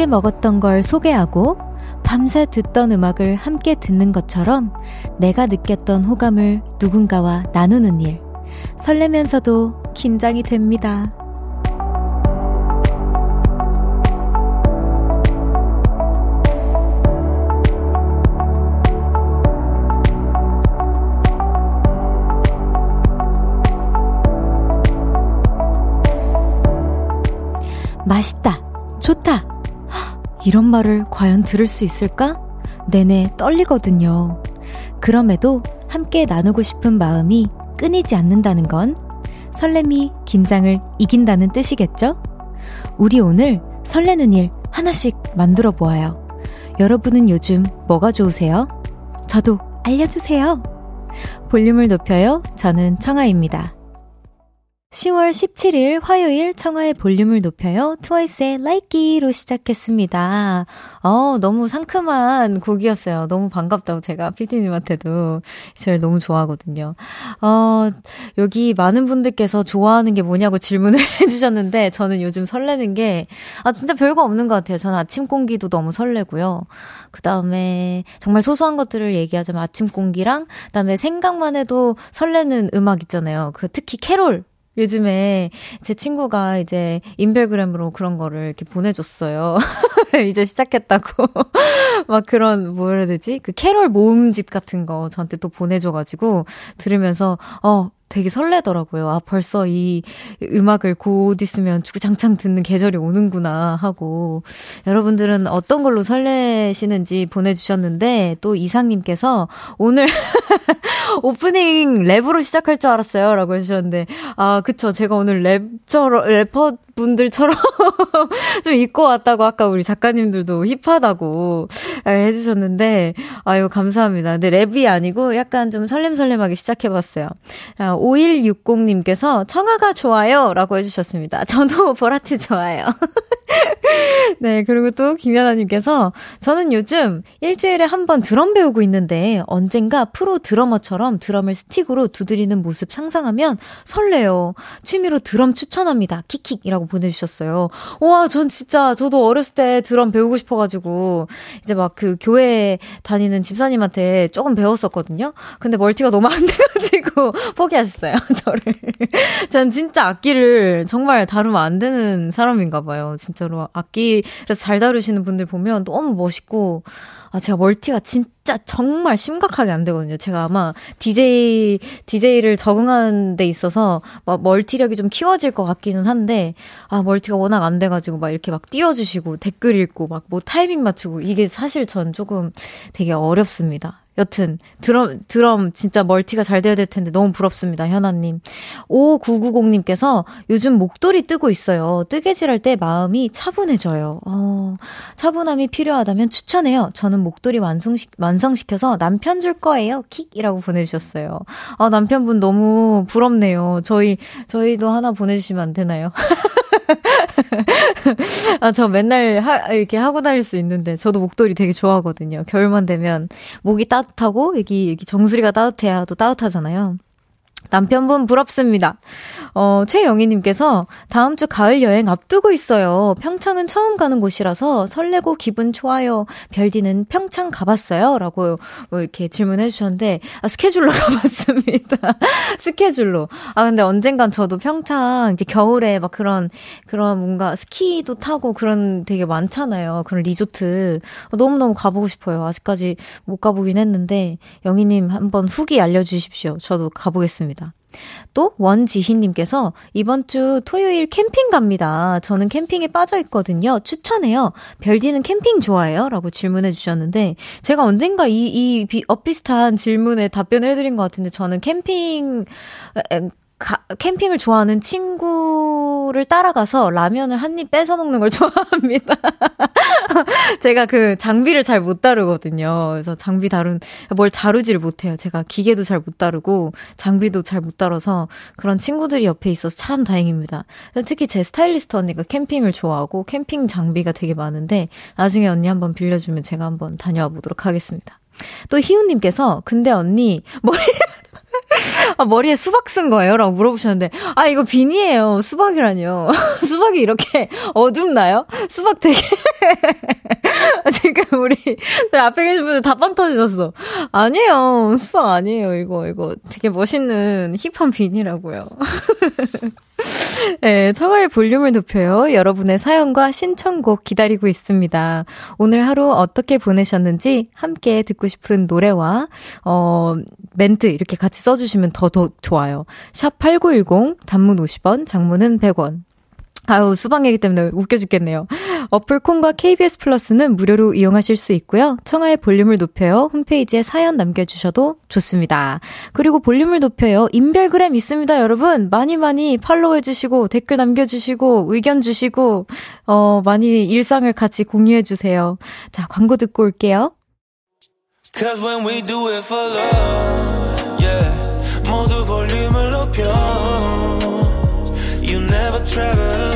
함께 먹었던 걸 소개하고 밤새 듣던 음악을 함께 듣는 것처럼 내가 느꼈던 호감을 누군가와 나누는 일. 설레면서도 긴장이 됩니다. 맛있다. 좋다. 이런 말을 과연 들을 수 있을까? 내내 떨리거든요. 그럼에도 함께 나누고 싶은 마음이 끊이지 않는다는 건 설렘이 긴장을 이긴다는 뜻이겠죠? 우리 오늘 설레는 일 하나씩 만들어 보아요. 여러분은 요즘 뭐가 좋으세요? 저도 알려주세요. 볼륨을 높여요. 저는 청아입니다. 10월 17일 화요일 청하의 볼륨을 높여요. 트와이스의 Like로 시작했습니다. 어, 너무 상큼한 곡이었어요. 너무 반갑다고 제가 피디님한테도 저를 너무 좋아하거든요. 어, 여기 많은 분들께서 좋아하는 게 뭐냐고 질문을 해주셨는데 저는 요즘 설레는 게, 아, 진짜 별거 없는 것 같아요. 저는 아침 공기도 너무 설레고요. 그 다음에 정말 소소한 것들을 얘기하자면 아침 공기랑, 그 다음에 생각만 해도 설레는 음악 있잖아요. 그 특히 캐롤. 요즘에 제 친구가 이제 인별그램으로 그런 거를 이렇게 보내줬어요. 이제 시작했다고. 막 그런, 뭐라 해야 되지? 그 캐롤 모음집 같은 거 저한테 또 보내줘가지고 들으면서, 어, 되게 설레더라고요. 아, 벌써 이 음악을 곧 있으면 주구장창 듣는 계절이 오는구나 하고. 여러분들은 어떤 걸로 설레시는지 보내주셨는데, 또 이상님께서 오늘 오프닝 랩으로 시작할 줄 알았어요. 라고 해주셨는데, 아, 그쵸. 제가 오늘 랩처럼, 래퍼 분들처럼 좀 입고 왔다고 아까 우리 작가님들도 힙하다고 해주셨는데, 아유, 감사합니다. 근데 랩이 아니고 약간 좀 설렘설렘하게 시작해봤어요. 자, 5160님께서 청아가 좋아요. 라고 해주셨습니다. 저도 보라트 좋아요. 네, 그리고 또 김연아님께서 저는 요즘 일주일에 한 번 드럼 배우고 있는데 언젠가 프로 드러머처럼 드럼을 스틱으로 두드리는 모습 상상하면 설레요. 취미로 드럼 추천합니다. 킥킥이라고 보내주셨어요. 와, 전 진짜 저도 어렸을 때 드럼 배우고 싶어가지고 이제 막 그 교회 다니는 집사님한테 조금 배웠었거든요. 근데 멀티가 너무 안 돼가지고 포기하셨어요, 저를. 전 진짜 악기를 정말 다루면 안 되는 사람인가 봐요. 진짜 로 악기 그래서 잘 다루시는 분들 보면 너무 멋있고 아, 제가 multi가 진짜 정말 심각하게 안 되거든요. 제가 아마 DJ, DJ를 적응하는 데 있어서 막 multi력이 좀 키워질 것 같기는 한데, 아, multi가 워낙 안 돼 가지고 막 이렇게 막 띄워 주시고 댓글 읽고 막 뭐 타이밍 맞추고 이게 사실 전 조금 되게 어렵습니다. 여튼 드럼 드럼 진짜 multi가 잘 돼야 될 텐데 너무 부럽습니다. 현아 님. 5990 님께서 요즘 목도리 뜨고 있어요. 뜨개질 할 때 마음이 차분해져요. 어, 차분함이 필요하다면 추천해요. 저는 목도리 완성시, 완성시켜서 남편 줄 거예요. 킥이라고 보내 주셨어요. 아, 남편분 너무 부럽네요. 저희, 저희도 하나 보내 주시면 안 되나요? 아, 저 맨날 하, 이렇게 하고 다닐 수 있는데, 저도 목도리 되게 좋아하거든요. 겨울만 되면 목이 따뜻하고, 여기, 여기 정수리가 따뜻해야 또 따뜻하잖아요. 남편분 부럽습니다. 어, 최영희님께서 다음 주 가을 여행 앞두고 있어요. 평창은 처음 가는 곳이라서 설레고 기분 좋아요. 별디는 평창 가봤어요? 라고 뭐 이렇게 질문해 주셨는데, 아, 스케줄로 가봤습니다. 스케줄로. 아, 근데 언젠간 저도 평창 이제 겨울에 막 그런, 그런 뭔가 스키도 타고 그런 되게 많잖아요. 그런 리조트. 너무너무 가보고 싶어요. 아직까지 못 가보긴 했는데, 영희님 한번 후기 알려주십시오. 저도 가보겠습니다. 또 원지희님께서 이번 주 토요일 캠핑 갑니다. 저는 캠핑에 빠져 있거든요. 추천해요. 별디는 캠핑 좋아해요? 라고 질문해 주셨는데 제가 언젠가 이, 이 비, 엇비슷한 질문에 답변을 해드린 것 같은데 저는 캠핑 가, 캠핑을 좋아하는 친구를 따라가서 라면을 한 입 뺏어 먹는 걸 좋아합니다. 제가 그 장비를 잘 못 다루거든요. 그래서 장비 다룬, 뭘 다루지를 못해요. 제가 기계도 잘 못 다루고 장비도 잘 못 다뤄서 그런 친구들이 옆에 있어서 참 다행입니다. 특히 제 스타일리스트 언니가 캠핑을 좋아하고 캠핑 장비가 되게 많은데 나중에 언니 한번 빌려주면 제가 한번 다녀와 보도록 하겠습니다. 또 희우님께서 근데 언니 머리 아, 머리에 수박 쓴 거예요? 라고 물어보셨는데, 아, 이거 비니예요. 수박이라뇨. 수박이 이렇게 어둡나요? 수박 되게. 지금 우리, 저희 앞에 계신 분들 다 빵 터지셨어. 아니에요. 수박 아니에요. 이거, 이거 되게 멋있는 힙한 비니라고요. 네, 청하의 볼륨을 높여요. 여러분의 사연과 신청곡 기다리고 있습니다. 오늘 하루 어떻게 보내셨는지 함께 듣고 싶은 노래와, 어, 멘트 이렇게 같이 써 주시면 더, 더 좋아요. 샵 8910, 단문 50원, 장문은 100원. 아유, 수박 얘기 때문에 웃겨 죽겠네요. 어플 콘과 KBS 플러스는 무료로 이용하실 수 있고요. 청하의 볼륨을 높여요. 홈페이지에 사연 남겨주셔도 좋습니다. 그리고 볼륨을 높여요. 인별그램 있습니다, 여러분. 많이 많이 팔로우해주시고, 댓글 남겨주시고, 의견 주시고, 어, 많이 일상을 같이 공유해주세요. 자, 광고 듣고 올게요. Cause when we do it for love. 모두 볼륨을 높여. You never travel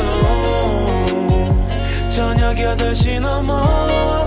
저녁 8시 넘어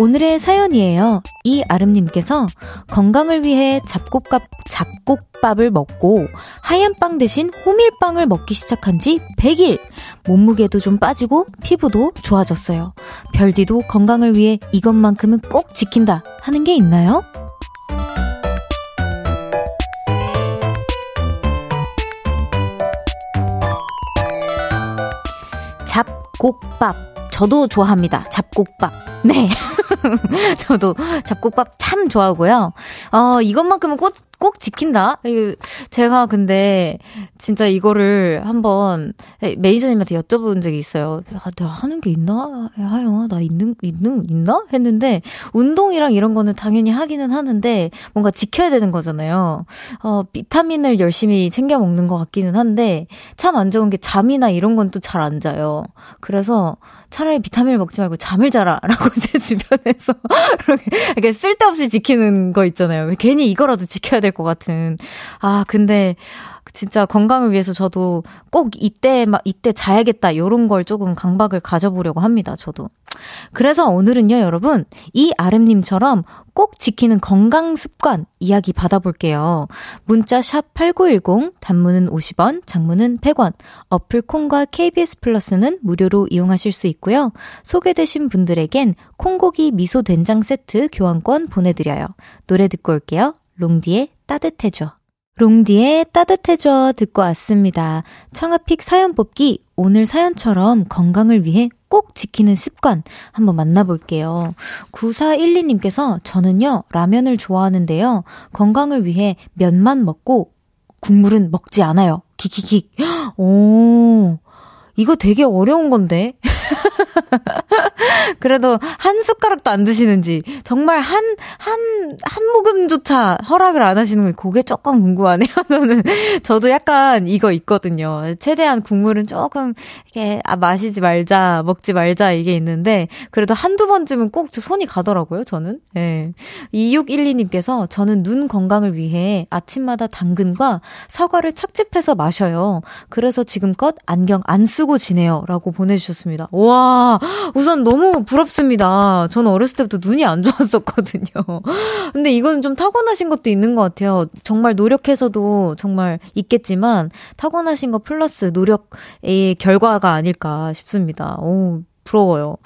오늘의 사연이에요. 이 아름님께서 건강을 위해 잡곡밥, 잡곡밥을 먹고 하얀 빵 대신 호밀빵을 먹기 시작한 지 100일. 몸무게도 좀 빠지고 피부도 좋아졌어요. 별디도 건강을 위해 이것만큼은 꼭 지킨다 하는 게 있나요? 잡곡밥. 저도 좋아합니다. 잡곡밥. 네. 저도 잡곡밥 참 좋아하고요. 어, 이것만큼은 꼭, 꼭 지킨다? 제가 근데 진짜 이거를 한번 매니저님한테 여쭤본 적이 있어요. 야, 내가 하는 게 있나? 야, 하영아, 나 있는, 있는, 있나? 했는데, 운동이랑 이런 거는 당연히 하기는 하는데, 뭔가 지켜야 되는 거잖아요. 어, 비타민을 열심히 챙겨 먹는 것 같기는 한데, 참 안 좋은 게 잠이나 이런 건 또 잘 안 자요. 그래서, 차라리 비타민을 먹지 말고 잠을 자라. 라고 제 주변에서 그렇게, 이렇게 쓸데없이 지키는 거 있잖아요. 괜히 이거라도 지켜야 될 것 같은. 아, 근데, 진짜 건강을 위해서 저도 꼭 이때 막 이때 자야겠다 요런 걸 조금 강박을 가져보려고 합니다. 저도. 그래서 오늘은요, 여러분, 이 아름님처럼 꼭 지키는 건강 습관 이야기 받아볼게요. 문자 샵 8910, 단문은 50원, 장문은 100원, 어플 콩과 KBS 플러스는 무료로 이용하실 수 있고요. 소개되신 분들에겐 콩고기 미소 된장 세트 교환권 보내드려요. 노래 듣고 올게요. 롱디의 따뜻해져. 롱디의 따뜻해져 듣고 왔습니다. 청아픽 사연 뽑기 오늘 사연처럼 건강을 위해 꼭 지키는 습관 한번 만나볼게요. 9412님께서 저는요 라면을 좋아하는데요. 건강을 위해 면만 먹고 국물은 먹지 않아요. 킥킥킥. 오. 이거 되게 어려운 건데. 그래도 한 숟가락도 안 드시는지 정말 한 한한 모금조차 허락을 안 하시는 게 그게 조금 궁금하네요. 저는 저도 약간 이거 있거든요. 최대한 국물은 조금 이게 아 마시지 말자, 먹지 말자 이게 있는데 그래도 한두 번쯤은 꼭 손이 가더라고요. 저는. 예. 네. 2612님께서 저는 눈 건강을 위해 아침마다 당근과 사과를 착즙해서 마셔요. 그래서 지금껏 안경 안 쓰고 지내요라고 보내 주셨습니다. 와 우선 너무 부럽습니다. 저는 어렸을 때부터 눈이 안 좋았었거든요. 근데 이거는 좀 타고나신 것도 있는 것 같아요. 정말 노력해서도 정말 있겠지만 타고나신 거 플러스 노력의 결과가 아닐까 싶습니다. 오, 부러워요.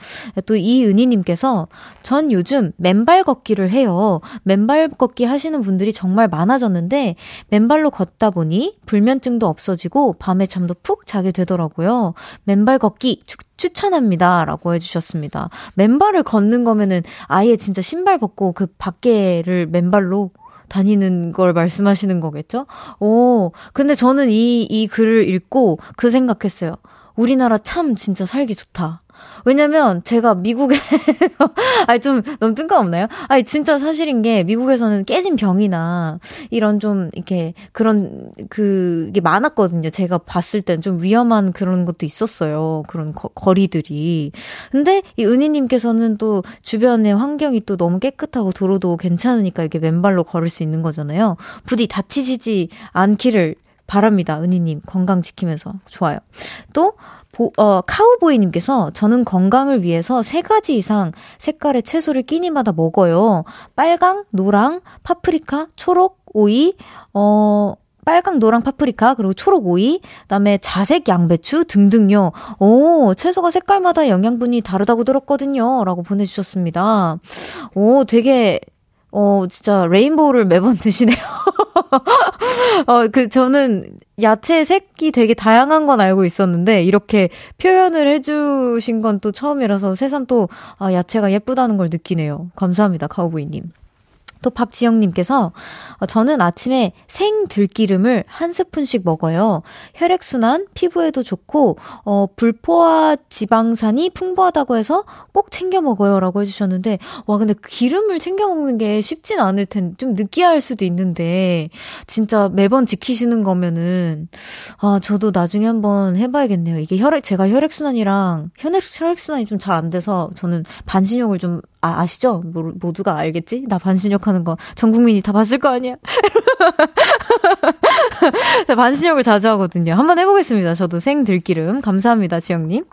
또 이은희님께서 전 요즘 맨발 걷기를 해요. 맨발 걷기 하시는 분들이 정말 많아졌는데 맨발로 걷다 보니 불면증도 없어지고 밤에 잠도 푹 자게 되더라고요. 맨발 걷기 추, 추천합니다. 라고 해주셨습니다. 맨발을 걷는 거면은 아예 진짜 신발 벗고 그 밖에를 맨발로 다니는 걸 말씀하시는 거겠죠? 오, 근데 저는 이, 이 글을 읽고 그 생각했어요. 우리나라 참 진짜 살기 좋다. 왜냐면 제가 미국에서 아니 좀 너무 뜬금없나요? 아니 진짜 사실인 게 미국에서는 깨진 병이나 이런 좀 이렇게 그런 그게 많았거든요. 제가 봤을 땐 좀 위험한 그런 것도 있었어요. 그런 거, 거리들이. 근데 이 은희님께서는 또 주변의 환경이 또 너무 깨끗하고 도로도 괜찮으니까 이렇게 맨발로 걸을 수 있는 거잖아요. 부디 다치지 않기를 바랍니다. 은희님 건강 지키면서 좋아요. 또 보, 어, 카우보이님께서 저는 건강을 위해서 세 가지 이상 색깔의 채소를 끼니마다 먹어요. 빨강, 노랑, 파프리카, 초록, 오이, 어, 빨강, 노랑, 파프리카, 그리고 초록 오이, 그다음에 자색 양배추 등등요. 오, 채소가 색깔마다 영양분이 다르다고 들었거든요. 라고 보내주셨습니다. 오, 되게 어, 진짜 rainbow를 매번 드시네요. 어, 그, 저는 야채 색이 되게 다양한 건 알고 있었는데, 이렇게 표현을 해주신 건 또 처음이라서 새삼 또, 아, 야채가 예쁘다는 걸 느끼네요. 감사합니다, 카우보이님. 또 박지영님께서 어, 저는 아침에 생 들기름을 한 스푼씩 먹어요. 혈액순환, 피부에도 좋고 어, 불포화 지방산이 풍부하다고 해서 꼭 챙겨 먹어요라고 해주셨는데 와 근데 기름을 챙겨 먹는 게 쉽진 않을 텐데 좀 느끼할 수도 있는데 진짜 매번 지키시는 거면은 아 저도 나중에 한번 해봐야겠네요. 이게 혈액 제가 혈액순환이랑 혈액 혈액순환이 좀 잘 안 돼서 저는 반신욕을 좀 아, 아시죠? 모두가 알겠지? 나 반신욕 하는 거. 전 국민이 다 봤을 거 아니야? 반신욕을 자주 하거든요. 한번 해보겠습니다. 저도 생 들기름. 감사합니다, 지영님.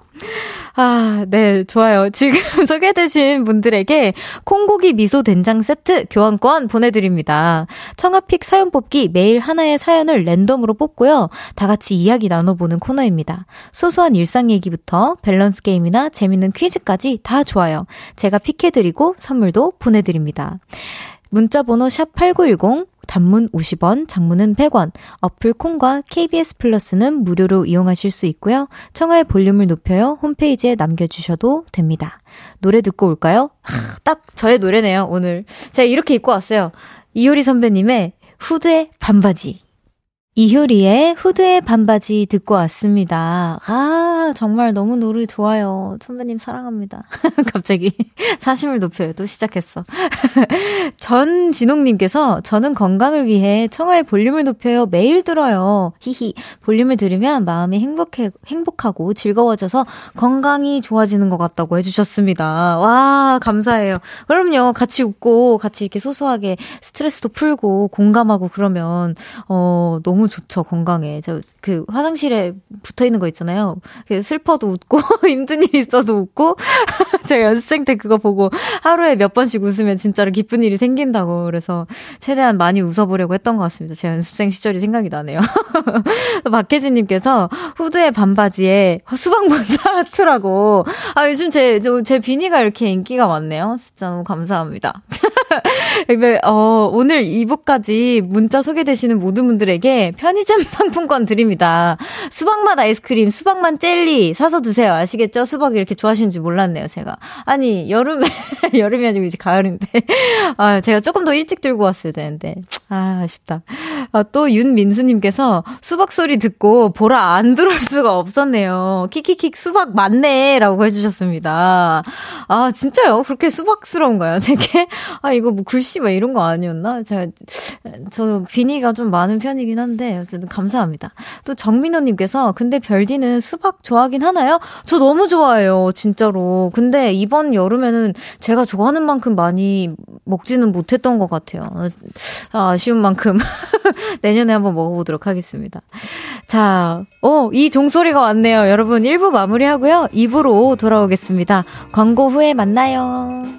아, 네, 좋아요. 지금 소개되신 분들에게 콩고기 미소 된장 세트 교환권 보내드립니다. 청하 pick 사연 뽑기 매일 하나의 사연을 랜덤으로 뽑고요. 다 같이 이야기 나눠보는 코너입니다. 소소한 일상 얘기부터 밸런스 게임이나 재밌는 퀴즈까지 다 좋아요. 제가 pick해 드리고 선물도 보내드립니다. 문자번호 샵8910 단문 50원, 장문은 100원, 어플 콩과 KBS 플러스는 무료로 이용하실 수 있고요. 청하의 볼륨을 높여요. 홈페이지에 남겨주셔도 됩니다. 노래 듣고 올까요? 하, 딱 저의 노래네요, 오늘. 제가 이렇게 입고 왔어요. 이효리 선배님의 후드의 반바지. 이효리의 후드의 반바지 듣고 왔습니다. 아, 정말 너무 노래 좋아요. 선배님 사랑합니다. 갑자기 사심을 높여요. 또 시작했어. 전진홍님께서 저는 건강을 위해 청하의 볼륨을 높여요. 매일 들어요. 히히. 볼륨을 들으면 마음이 행복해, 행복하고 즐거워져서 건강이 좋아지는 것 같다고 해주셨습니다. 와, 감사해요. 그럼요. 같이 웃고 같이 이렇게 소소하게 스트레스도 풀고 공감하고 그러면, 어, 너무 좋죠, 건강에. 저, 그, 화장실에 붙어 있는 거 있잖아요. 그 슬퍼도 웃고, 힘든 일 있어도 웃고, 제가 연습생 때 그거 보고 하루에 몇 번씩 웃으면 진짜로 기쁜 일이 생긴다고. 그래서 최대한 많이 웃어보려고 했던 것 같습니다. 제 연습생 시절이 생각이 나네요. 박혜진님께서 후드에 반바지에 수박모자 하트라고. 아, 요즘 제, 제 비니가 이렇게 인기가 많네요. 진짜 너무 감사합니다. 어, 오늘 2부까지 문자 소개되시는 모든 분들에게 편의점 상품권 드립니다. 수박맛 아이스크림, 수박맛 젤리 사서 드세요. 아시겠죠? 수박 이렇게 좋아하시는지 몰랐네요, 제가. 아니, 여름에, 여름이 아니고 이제 가을인데. 아, 제가 조금 더 일찍 들고 왔어야 되는데. 아, 아쉽다. 아, 또 윤민수님께서 수박 소리 듣고 보라 안 들어올 수가 없었네요. 키키킥 수박 맞네. 라고 해주셨습니다. 아, 진짜요? 그렇게 수박스러운가요? 제게? 아, 이거 뭐 글씨 막 이런 거 아니었나? 제가, 저 비니가 좀 많은 편이긴 한데, 어쨌든 감사합니다. 또 정민호님께서, 근데 별디는 수박 좋아하긴 하나요? 저 너무 좋아해요. 진짜로. 근데 이번 여름에는 제가 좋아하는 만큼 많이 먹지는 못했던 것 같아요. 아, 아쉬운 만큼. 내년에 한번 먹어보도록 하겠습니다. 자, 어, 이 종소리가 왔네요. 여러분 1부 마무리하고요. 2부로 돌아오겠습니다. 광고 후에 만나요.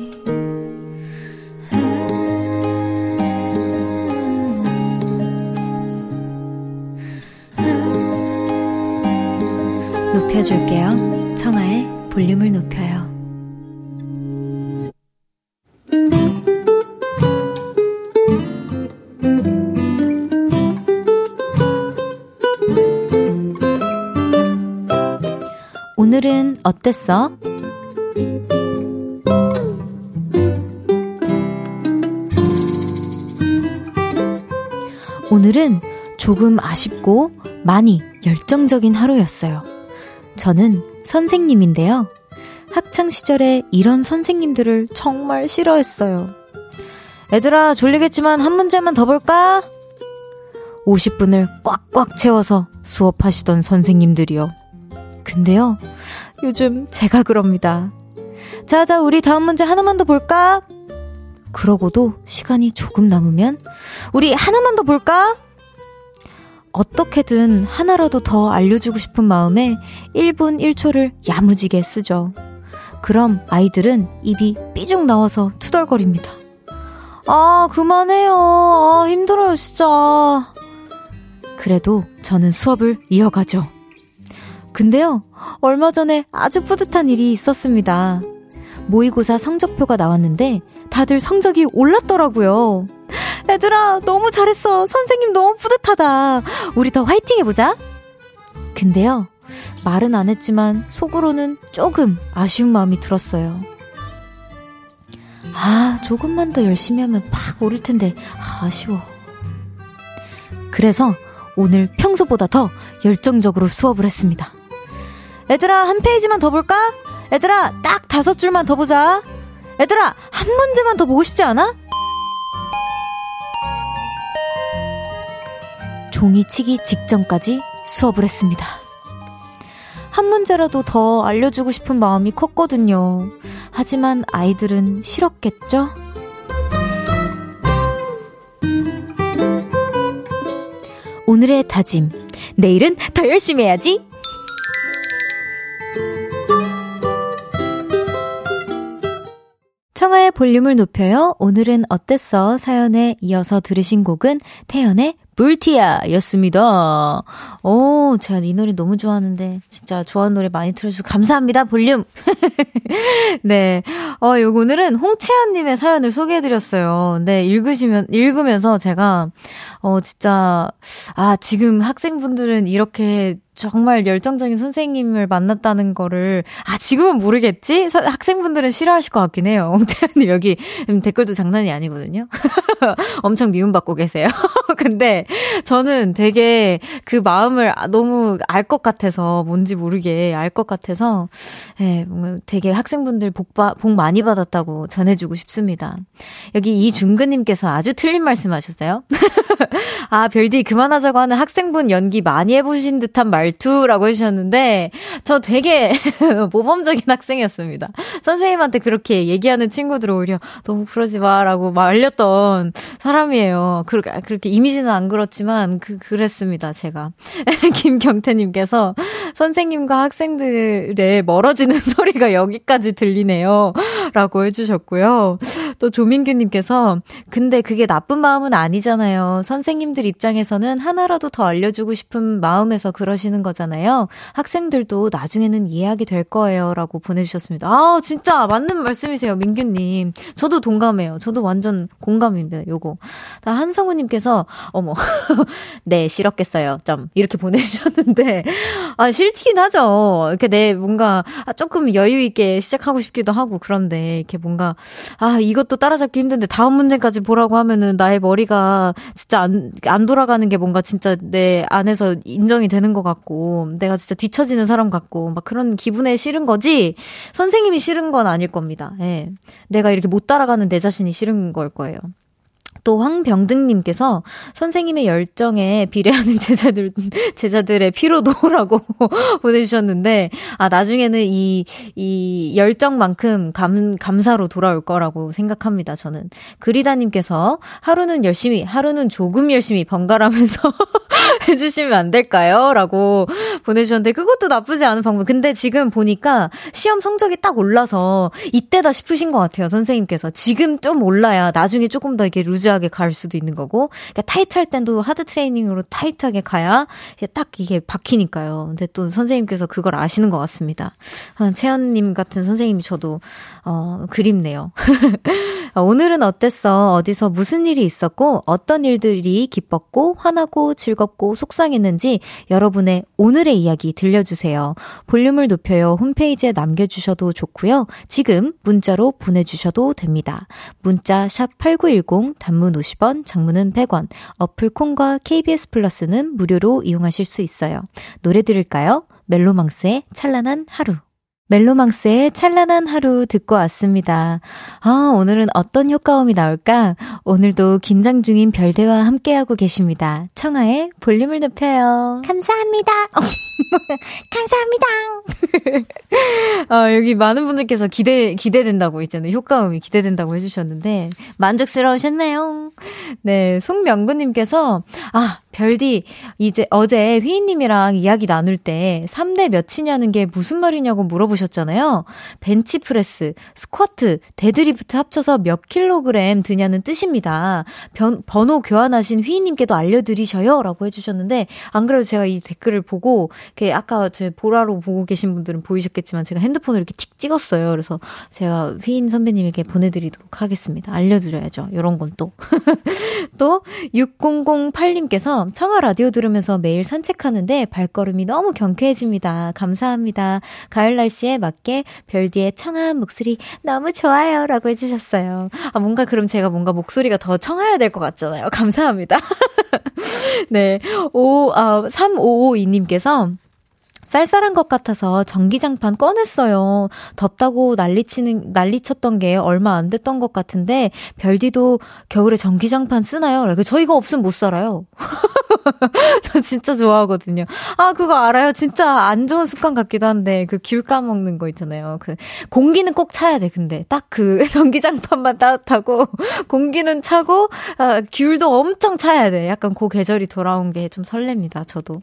높여줄게요. 청하의 볼륨을 높여요. 오늘은 어땠어? 오늘은 조금 아쉽고 많이 열정적인 하루였어요. 저는 선생님인데요. 학창시절에 이런 선생님들을 정말 싫어했어요. 애들아, 졸리겠지만 한 문제만 더 볼까? 50분을 꽉꽉 채워서 수업하시던 선생님들이요. 근데요, 요즘 제가 그럽니다. 자, 자, 우리 다음 문제 하나만 더 볼까? 그러고도 시간이 조금 남으면, 우리 하나만 더 볼까? 어떻게든 하나라도 더 알려주고 싶은 마음에 1분 1초를 야무지게 쓰죠. 그럼 아이들은 입이 삐죽 나와서 투덜거립니다. 아, 그만해요. 아, 힘들어요, 진짜. 그래도 저는 수업을 이어가죠. 근데요, 얼마 전에 아주 뿌듯한 일이 있었습니다. 모의고사 성적표가 나왔는데 다들 성적이 올랐더라고요. 애들아, 너무 잘했어. 선생님 너무 뿌듯하다. 우리 더 화이팅 해보자. 근데요, 말은 안 했지만 속으로는 조금 아쉬운 마음이 들었어요. 아, 조금만 더 열심히 하면 팍 오를 텐데, 아, 아쉬워. 그래서 오늘 평소보다 더 열정적으로 수업을 했습니다. 애들아, 한 페이지만 더 볼까? 애들아, 딱 다섯 줄만 더 보자. 애들아, 한 문제만 더 보고 싶지 않아? 종이 치기 직전까지 수업을 했습니다. 한 문제라도 더 알려주고 싶은 마음이 컸거든요. 하지만 아이들은 싫었겠죠? 오늘의 다짐. 내일은 더 열심히 해야지. 청하의 볼륨을 높여요. 오늘은 어땠어? 사연에 이어서 들으신 곡은 태연의 불티야 였습니다. 오, 제가 이 노래 너무 좋아하는데, 진짜 좋아하는 노래 많이 틀어주셔서 감사합니다, 볼륨! 네. 어, 요, 오늘은 홍채연님의 사연을 소개해드렸어요. 네, 읽으시면, 읽으면서 제가, 어, 진짜, 아, 지금 학생분들은 이렇게 정말 열정적인 선생님을 만났다는 거를, 아, 지금은 모르겠지? 사, 학생분들은 싫어하실 것 같긴 해요. 옹태현님 여기 음, 댓글도 장난이 아니거든요. 엄청 미움받고 계세요. 근데 저는 되게 그 마음을 너무 알 것 같아서, 뭔지 모르게 알 것 같아서, 예, 뭔가 되게 학생분들 복, 바, 복 많이 받았다고 전해주고 싶습니다. 여기 이중근님께서 아주 틀린 말씀 하셨어요. 아, 별디 그만하자고 하는 학생분 연기 많이 해보신 듯한 말투라고 해주셨는데, 저 되게 모범적인 학생이었습니다. 선생님한테 그렇게 얘기하는 친구들 오히려 너무 그러지 마라고 말렸던 사람이에요. 그렇게, 그렇게 이미지는 안 그렇지만, 그, 그랬습니다, 제가. 김경태님께서 선생님과 학생들의 멀어지는 소리가 여기까지 들리네요. 라고 해주셨고요. 또 조민규님께서, 근데 그게 나쁜 마음은 아니잖아요. 선생님들 입장에서는 하나라도 더 알려주고 싶은 마음에서 그러시는 거잖아요. 학생들도 나중에는 이해하게 될 거예요. 라고 보내주셨습니다. 아, 진짜 맞는 말씀이세요. 민규님. 저도 동감해요. 저도 완전 공감입니다. 요거. 한성우님께서, 어머, 네, 싫었겠어요. 점. 이렇게 보내주셨는데, 아, 싫긴 하죠. 이렇게 내 뭔가 조금 여유있게 시작하고 싶기도 하고, 그런데, 이렇게 뭔가, 아, 이것도 따라잡기 힘든데 다음 문제까지 보라고 하면은 나의 머리가 진짜 안, 안 돌아가는 게 뭔가 진짜 내 안에서 인정이 되는 것 같고, 내가 진짜 뒤처지는 사람 같고, 막 그런 기분에 싫은 거지, 선생님이 싫은 건 아닐 겁니다. 예. 내가 이렇게 못 따라가는 내 자신이 싫은 걸 거예요. 또 황병등님께서 선생님의 열정에 비례하는 제자들, 제자들의 피로도라고 보내주셨는데, 아, 나중에는 이, 이 열정만큼 감, 감사로 돌아올 거라고 생각합니다, 저는. 그리다님께서 하루는 열심히, 하루는 조금 열심히 번갈아면서 해주시면 안 될까요? 라고 보내주셨는데, 그것도 나쁘지 않은 방법. 근데 지금 보니까 시험 성적이 딱 올라서 이때다 싶으신 것 같아요, 선생님께서. 지금 좀 올라야 나중에 조금 더 이렇게 루즈 루즈하게 갈 수도 있는 거고, 그러니까 타이트할 땐도 하드 트레이닝으로 타이트하게 가야 딱 이게 박히니까요. 근데 또 선생님께서 그걸 아시는 것 같습니다. 채연님 같은 선생님이 저도 어, 그립네요. 오늘은 어땠어? 어디서 무슨 일이 있었고, 어떤 일들이 기뻤고, 화나고, 즐겁고, 속상했는지 여러분의 오늘의 이야기 들려주세요. 볼륨을 높여요. 홈페이지에 남겨주셔도 좋고요. 지금 문자로 보내주셔도 됩니다. 문자 샵8910, 단문 50원, 장문은 100원, 어플 콩과 KBS 플러스는 무료로 이용하실 수 있어요. 노래 들을까요? 멜로망스의 찬란한 하루. 멜로망스의 찬란한 하루 듣고 왔습니다. 아, 오늘은 어떤 효과음이 나올까? 오늘도 긴장 중인 별대와 함께하고 계십니다. 청하의 볼륨을 높여요. 감사합니다. 감사합니다. 어, 여기 많은 분들께서 기대, 기대된다고 있잖아요. 효과음이 기대된다고 해주셨는데, 만족스러우셨나요? 네, 송명구님께서, 아, 별디, 이제 어제 휘인님이랑 이야기 나눌 때 3대 몇이냐는 게 무슨 말이냐고 물어보셨잖아요. 벤치프레스, 스쿼트, 데드리프트 합쳐서 몇 킬로그램 드냐는 뜻입니다. 변, 번호 교환하신 휘인님께도 알려드리셔요. 라고 해주셨는데, 안 그래도 제가 이 댓글을 보고, 아까 제 보라로 보고 계신 분들은 보이셨겠지만, 제가 핸드폰을 이렇게 틱 찍었어요. 그래서 제가 휘인 선배님에게 보내드리도록 하겠습니다. 알려드려야죠. 이런 건 또. 또, 6008님께서 청아 라디오 들으면서 매일 산책하는데 발걸음이 너무 경쾌해집니다. 감사합니다. 가을 날씨에 맞게 별디의 청아한 목소리 너무 좋아요. 라고 해주셨어요. 아, 뭔가 그럼 제가 뭔가 목소리가 더 청아야 될 것 같잖아요. 감사합니다. 네. 오, 아, 3552님께서 쌀쌀한 것 같아서 전기장판 꺼냈어요. 덥다고 난리치는, 난리쳤던 게 얼마 안 됐던 것 같은데, 별디도 겨울에 전기장판 쓰나요? 저 이거 없으면 못 살아요. 저 진짜 좋아하거든요. 아, 그거 알아요? 진짜 안 좋은 습관 같기도 한데, 그 귤 까먹는 거 있잖아요. 그, 공기는 꼭 차야 돼, 근데. 딱 그 전기장판만 따뜻하고, 공기는 차고, 아, 귤도 엄청 차야 돼. 약간 그 계절이 돌아온 게 좀 설렙니다, 저도.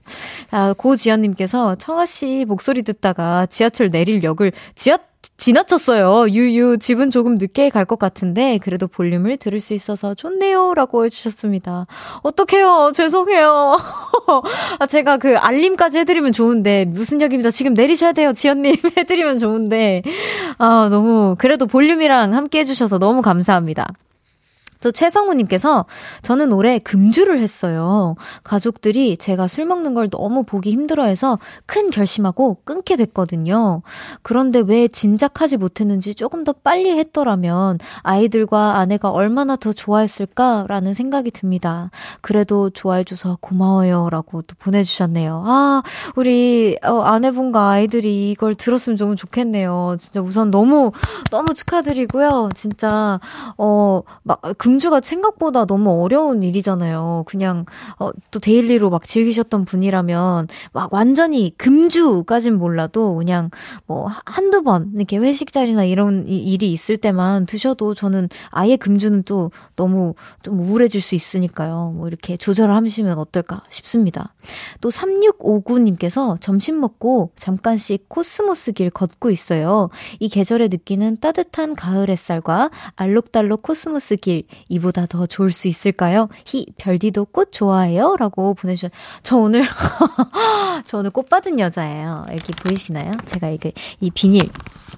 아, 고지연님께서 청아 씨 목소리 듣다가 지하철 내릴 역을 지하 지나쳤어요. 유유, 집은 조금 늦게 갈 것 같은데, 그래도 볼륨을 들을 수 있어서 좋네요. 라고 해주셨습니다. 어떡해요. 죄송해요. 아, 제가 그 알림까지 해드리면 좋은데, 무슨 역입니다. 지금 내리셔야 돼요. 지연님 해드리면 좋은데, 아, 너무, 그래도 볼륨이랑 함께 해주셔서 너무 감사합니다. 또 최성우님께서 저는 올해 금주를 했어요. 가족들이 제가 술 먹는 걸 너무 보기 힘들어해서 큰 결심하고 끊게 됐거든요. 그런데 왜 진작하지 못했는지 조금 더 빨리 했더라면 아이들과 아내가 얼마나 더 좋아했을까라는 생각이 듭니다. 그래도 좋아해줘서 고마워요. 라고 또 보내주셨네요. 아, 우리 어, 아내분과 아이들이 이걸 들었으면 좀 좋겠네요. 진짜 우선 너무, 너무 축하드리고요. 진짜, 어, 막, 금주가 생각보다 너무 어려운 일이잖아요. 그냥 어, 또 daily로 막 즐기셨던 분이라면 막 완전히 금주까진 몰라도 그냥 뭐 한두 번 이렇게 회식 자리나 이런 일이 있을 때만 드셔도 저는 아예 금주는 또 너무 좀 우울해질 수 있으니까요. 뭐 이렇게 조절하시면 어떨까 싶습니다. 또 3659님께서 점심 먹고 잠깐씩 코스모스 길 걷고 있어요. 이 계절에 느끼는 따뜻한 가을 햇살과 알록달록 코스모스 길 이보다 더 좋을 수 있을까요? 히, 별디도 꽃 좋아해요? 라고 보내주셨, 저 오늘, 저 오늘 꽃 받은 여자예요. 여기 보이시나요? 제가 이게, 이 비닐,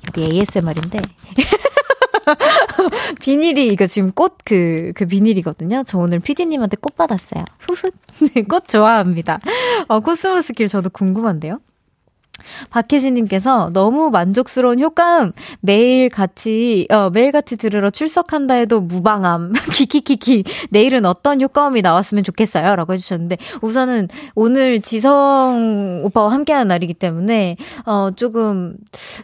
여기 ASMR인데. 비닐이 이거 지금 꽃 그, 그 비닐이거든요. 저 오늘 피디님한테 꽃 받았어요. 후훗. 네, 꽃 좋아합니다. 어, 코스모스 길 저도 궁금한데요. 박혜진님께서 너무 만족스러운 효과음. 매일 같이 어 매일 같이 들으러 출석한다 해도 무방함. 키키키키. 내일은 어떤 효과음이 나왔으면 좋겠어요라고 해주셨는데 우선은 오늘 지성 오빠와 함께하는 날이기 때문에 어 조금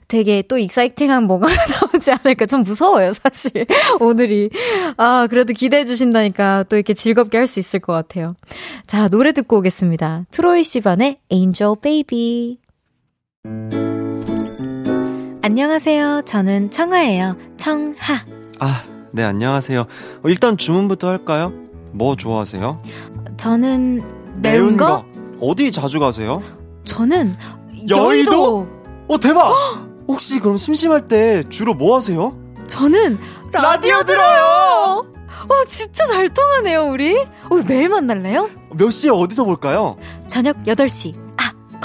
되게 또 익사이팅한 뭐가 나오지 않을까. 좀 무서워요 사실. 오늘이. 아 그래도 기대해 주신다니까 또 이렇게 즐겁게 할 수 있을 것 같아요. 자 노래 듣고 오겠습니다. 트로이 시반의 Angel Baby 안녕하세요. 저는 청아예요. 청하. 아, 네, 안녕하세요. 어, 일단 주문부터 할까요? 뭐 좋아하세요? 저는 매운, 매운 거? 거? 어디 자주 가세요? 저는 여의도. 여의도? 어, 대박! 혹시 그럼 심심할 때 주로 뭐 하세요? 저는 라디오, 라디오 들어요! 어, 진짜 잘 통하네요, 우리. 우리 매일 만날래요? 몇 시에 어디서 볼까요? 저녁 8시.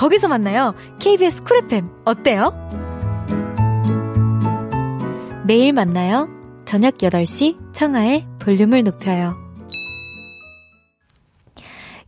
아, 거기서 만나요. KBS Cool FM. 어때요? 매일 만나요. 저녁 8시 청하의 볼륨을 높여요.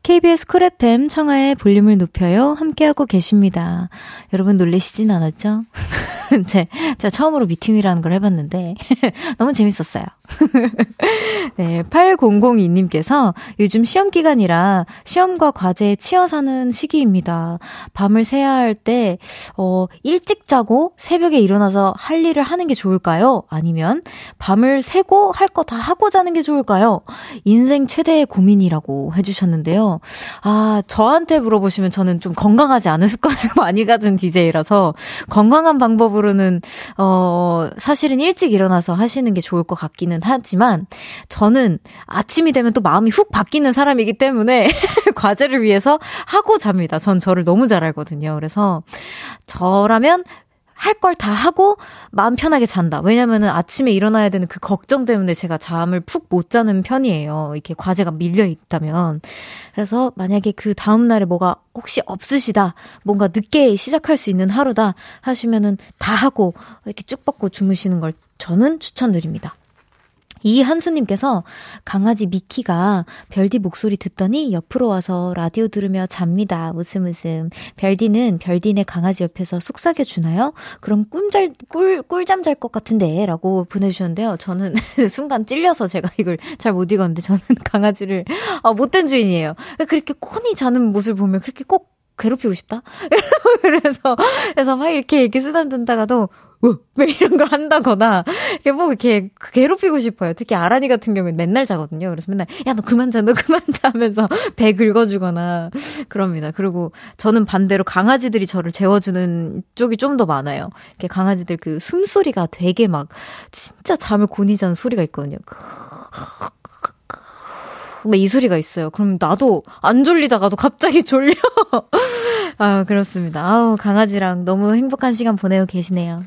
KBS Cool FM 청하의 볼륨을 높여요. 함께하고 계십니다. 여러분 놀라시진 않았죠? 제, 제가 처음으로 미팅이라는 걸 해봤는데, 너무 재밌었어요. 네, 8002님께서 요즘 시험 기간이라 시험과 과제에 치여 사는 시기입니다. 밤을 새야 할 때, 어, 일찍 자고 새벽에 일어나서 할 일을 하는 게 좋을까요? 아니면 밤을 새고 할 거 다 하고 자는 게 좋을까요? 인생 최대의 고민이라고 해주셨는데요. 아, 저한테 물어보시면 저는 좀 건강하지 않은 습관을 많이 가진 DJ라서 건강한 방법으로는, 어, 사실은 일찍 일어나서 하시는 게 좋을 것 같기는 하지만 저는 아침이 되면 또 마음이 훅 바뀌는 사람이기 때문에 과제를 위해서 하고 잡니다. 전 저를 너무 잘 알거든요. 그래서 저라면 할걸 다 하고 마음 편하게 잔다. 왜냐면은 아침에 일어나야 되는 그 걱정 때문에 제가 잠을 푹 못 자는 편이에요. 이렇게 과제가 밀려 있다면. 그래서 만약에 그 다음날에 뭐가 혹시 없으시다, 뭔가 늦게 시작할 수 있는 하루다 하시면은 다 하고 이렇게 쭉 뻗고 주무시는 걸 저는 추천드립니다. 이한수님께서 강아지 미키가 별디 목소리 듣더니 옆으로 와서 라디오 들으며 잡니다. 웃음 웃음. 별디는 별디네 강아지 옆에서 속삭여 주나요? 그럼 꿀잘, 꿀, 꿀잠 잘 것 같은데. 라고 보내주셨는데요. 저는 순간 찔려서 제가 이걸 잘 못 읽었는데 저는 강아지를, 아, 못된 주인이에요. 그렇게 콘이 자는 모습을 보면 그렇게 꼭 괴롭히고 싶다? 그래서, 그래서 막 이렇게 이렇게 쓰담든다가도 왜 이런 걸 한다거나, 이렇게 뭐 이렇게 괴롭히고 싶어요. 특히 아란이 같은 경우는 맨날 자거든요. 그래서 맨날, 야, 너 그만 자, 너 그만 자 하면서 배 긁어주거나 그럽니다. 그리고 저는 반대로 강아지들이 저를 재워주는 쪽이 좀 더 많아요. 이렇게 강아지들 그 숨소리가 되게 막, 진짜 잠을 고니 자는 소리가 있거든요. 이 소리가 있어요. 그럼 나도 안 졸리다가도 갑자기 졸려. 아, 그렇습니다. 아우, 강아지랑 너무 행복한 시간 보내고 계시네요.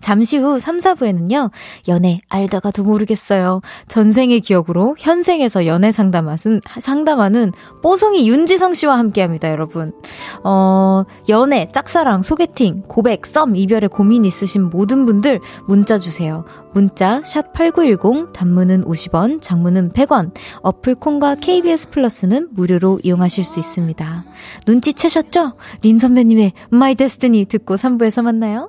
잠시 후 3, 4부에는요, 연애 알다가도 모르겠어요. 전생의 기억으로 현생에서 연애 상담하는, 상담하는 뽀송이 윤지성 씨와 함께 합니다, 여러분. 어, 연애, 짝사랑, 소개팅, 고백, 썸, 이별에 고민 있으신 모든 분들 문자 주세요. 문자, 샵8910, 단문은 50원, 장문은 100원, 어플 콩과 KBS 플러스는 무료로 이용하실 수 있습니다. 눈치채셨죠? 린 선배님의 My Destiny 듣고 3부에서 만나요.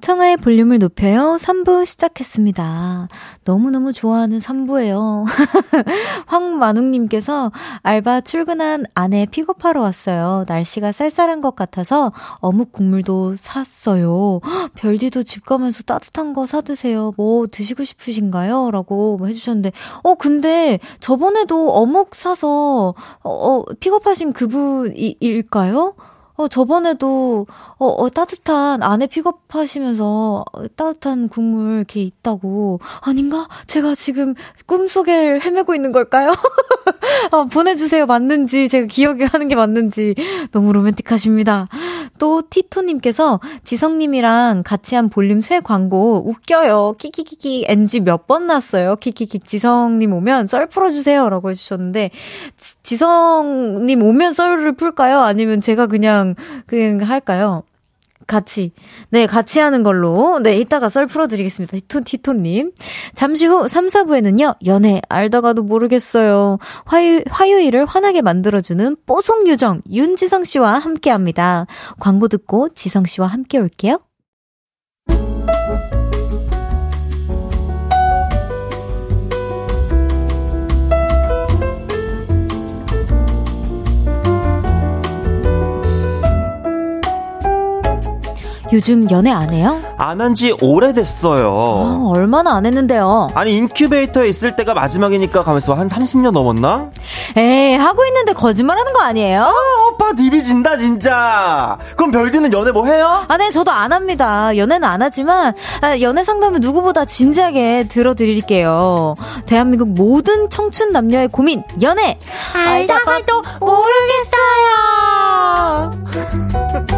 청하의 볼륨을 높여요. 3부 시작했습니다. 너무너무 좋아하는 3부예요. 황만웅님께서 알바 출근한 아내 픽업하러 왔어요. 날씨가 쌀쌀한 것 같아서 어묵 국물도 샀어요. 별디도 집 가면서 따뜻한 거 사드세요. 뭐 드시고 싶으신가요? 라고 해주셨는데, 어, 근데 저번에도 어묵 사서, 어, 어 픽업하신 그분일까요? 어, 저번에도, 어, 어, 따뜻한, 안에 픽업하시면서 따뜻한 국물 이렇게 있다고. 아닌가? 제가 지금 꿈속에 헤매고 있는 걸까요? 어, 보내주세요. 맞는지, 제가 기억이 하는 게 맞는지. 너무 로맨틱하십니다. 또, 티토님께서 지성님이랑 같이 한 볼륨 새 광고 웃겨요. 키키키키 NG 몇 번 났어요. 키키키 지성님 오면 썰 풀어주세요. 라고 해주셨는데, 지, 성님 오면 썰을 풀까요? 아니면 제가 그냥 그냥, 그냥 할까요? 같이. 네, 같이 하는 걸로. 네, 이따가 썰 풀어드리겠습니다. 티토, 티토님. 잠시 후 3, 4부에는요, 연애 알다가도 모르겠어요. 화요, 화요일을 환하게 만들어주는 뽀송유정 윤지성 씨와 함께 합니다. 광고 듣고 지성 씨와 함께 올게요. 요즘 연애 안 해요? 안 한 지 오래됐어요. 어, 얼마나 안 했는데요? 아니, 인큐베이터에 있을 때가 마지막이니까 가면서 한 30년 넘었나? 에이, 하고 있는데 거짓말 하는 거 아니에요? 아, 오빠 디비 진다, 진짜. 그럼 별디는 연애 뭐 해요? 아, 네, 저도 안 합니다. 연애는 안 하지만, 아, 연애 상담을 누구보다 진지하게 들어드릴게요. 대한민국 모든 청춘 남녀의 고민, 연애! 알다가도 모르겠어요!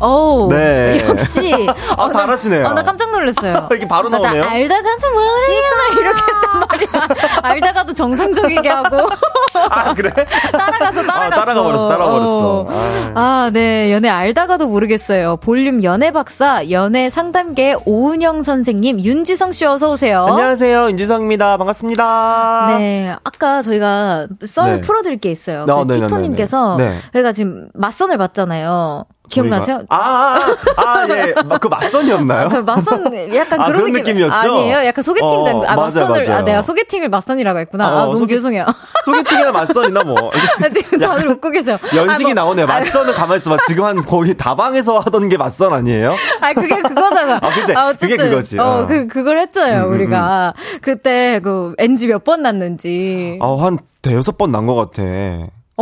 오, 네. 역시. 아, 잘하시네요. 어, 나 깜짝 놀랐어요. 이게 바로 나, 나오네요. 나 알다가도 모르겠나 이렇게 했단 말이야. 알다가도 정상적이게 하고. 아, 그래? 따라가서 따라갔어. 아, 따라가 버렸어, 따라가 버렸어. 어. 아, 네. 연애 알다가도 모르겠어요. 볼륨 연애 박사, 연애 상담계 오은영 선생님, 윤지성 씨 어서 오세요. 안녕하세요. 인지성입니다. 반갑습니다. 네. 아까 저희가 썰 네. 풀어 드릴 게 있어요. 어, 그 네네네네. 티토 님께서 네. 저희가 지금 맞선을 봤잖아요. 기억나세요? 저희가- 아, 아, 아, 예. 그 맞선이었나요? 아, 그 맞선 약간 아, 그런, 그런 느낌 느낌이었죠? 아니에요? 약간 소개팅 어, 장 아, 맞아요, 맞선을 아 맞아요. 내가 소개팅을 맞선이라고 했구나. 아, 아, 어, 너무 소개- 죄송해요. 소개팅이나 맞선이나 뭐. 아, 지금 다들 웃고 계세요. 연식이 아, 뭐, 나오네요. 아, 맞선은 가만히 있어 봐. 지금 한 거기 다방에서 하던 게 맞선 아니에요? 아, 그게 그거잖아. 아, 그치? 그게 그거지. 어, 어. 그, 그걸 했잖아요, 음, 음, 우리가. 그때 그 NG 몇 번 났는지. 아, 한 대여섯 번 난 것 같아.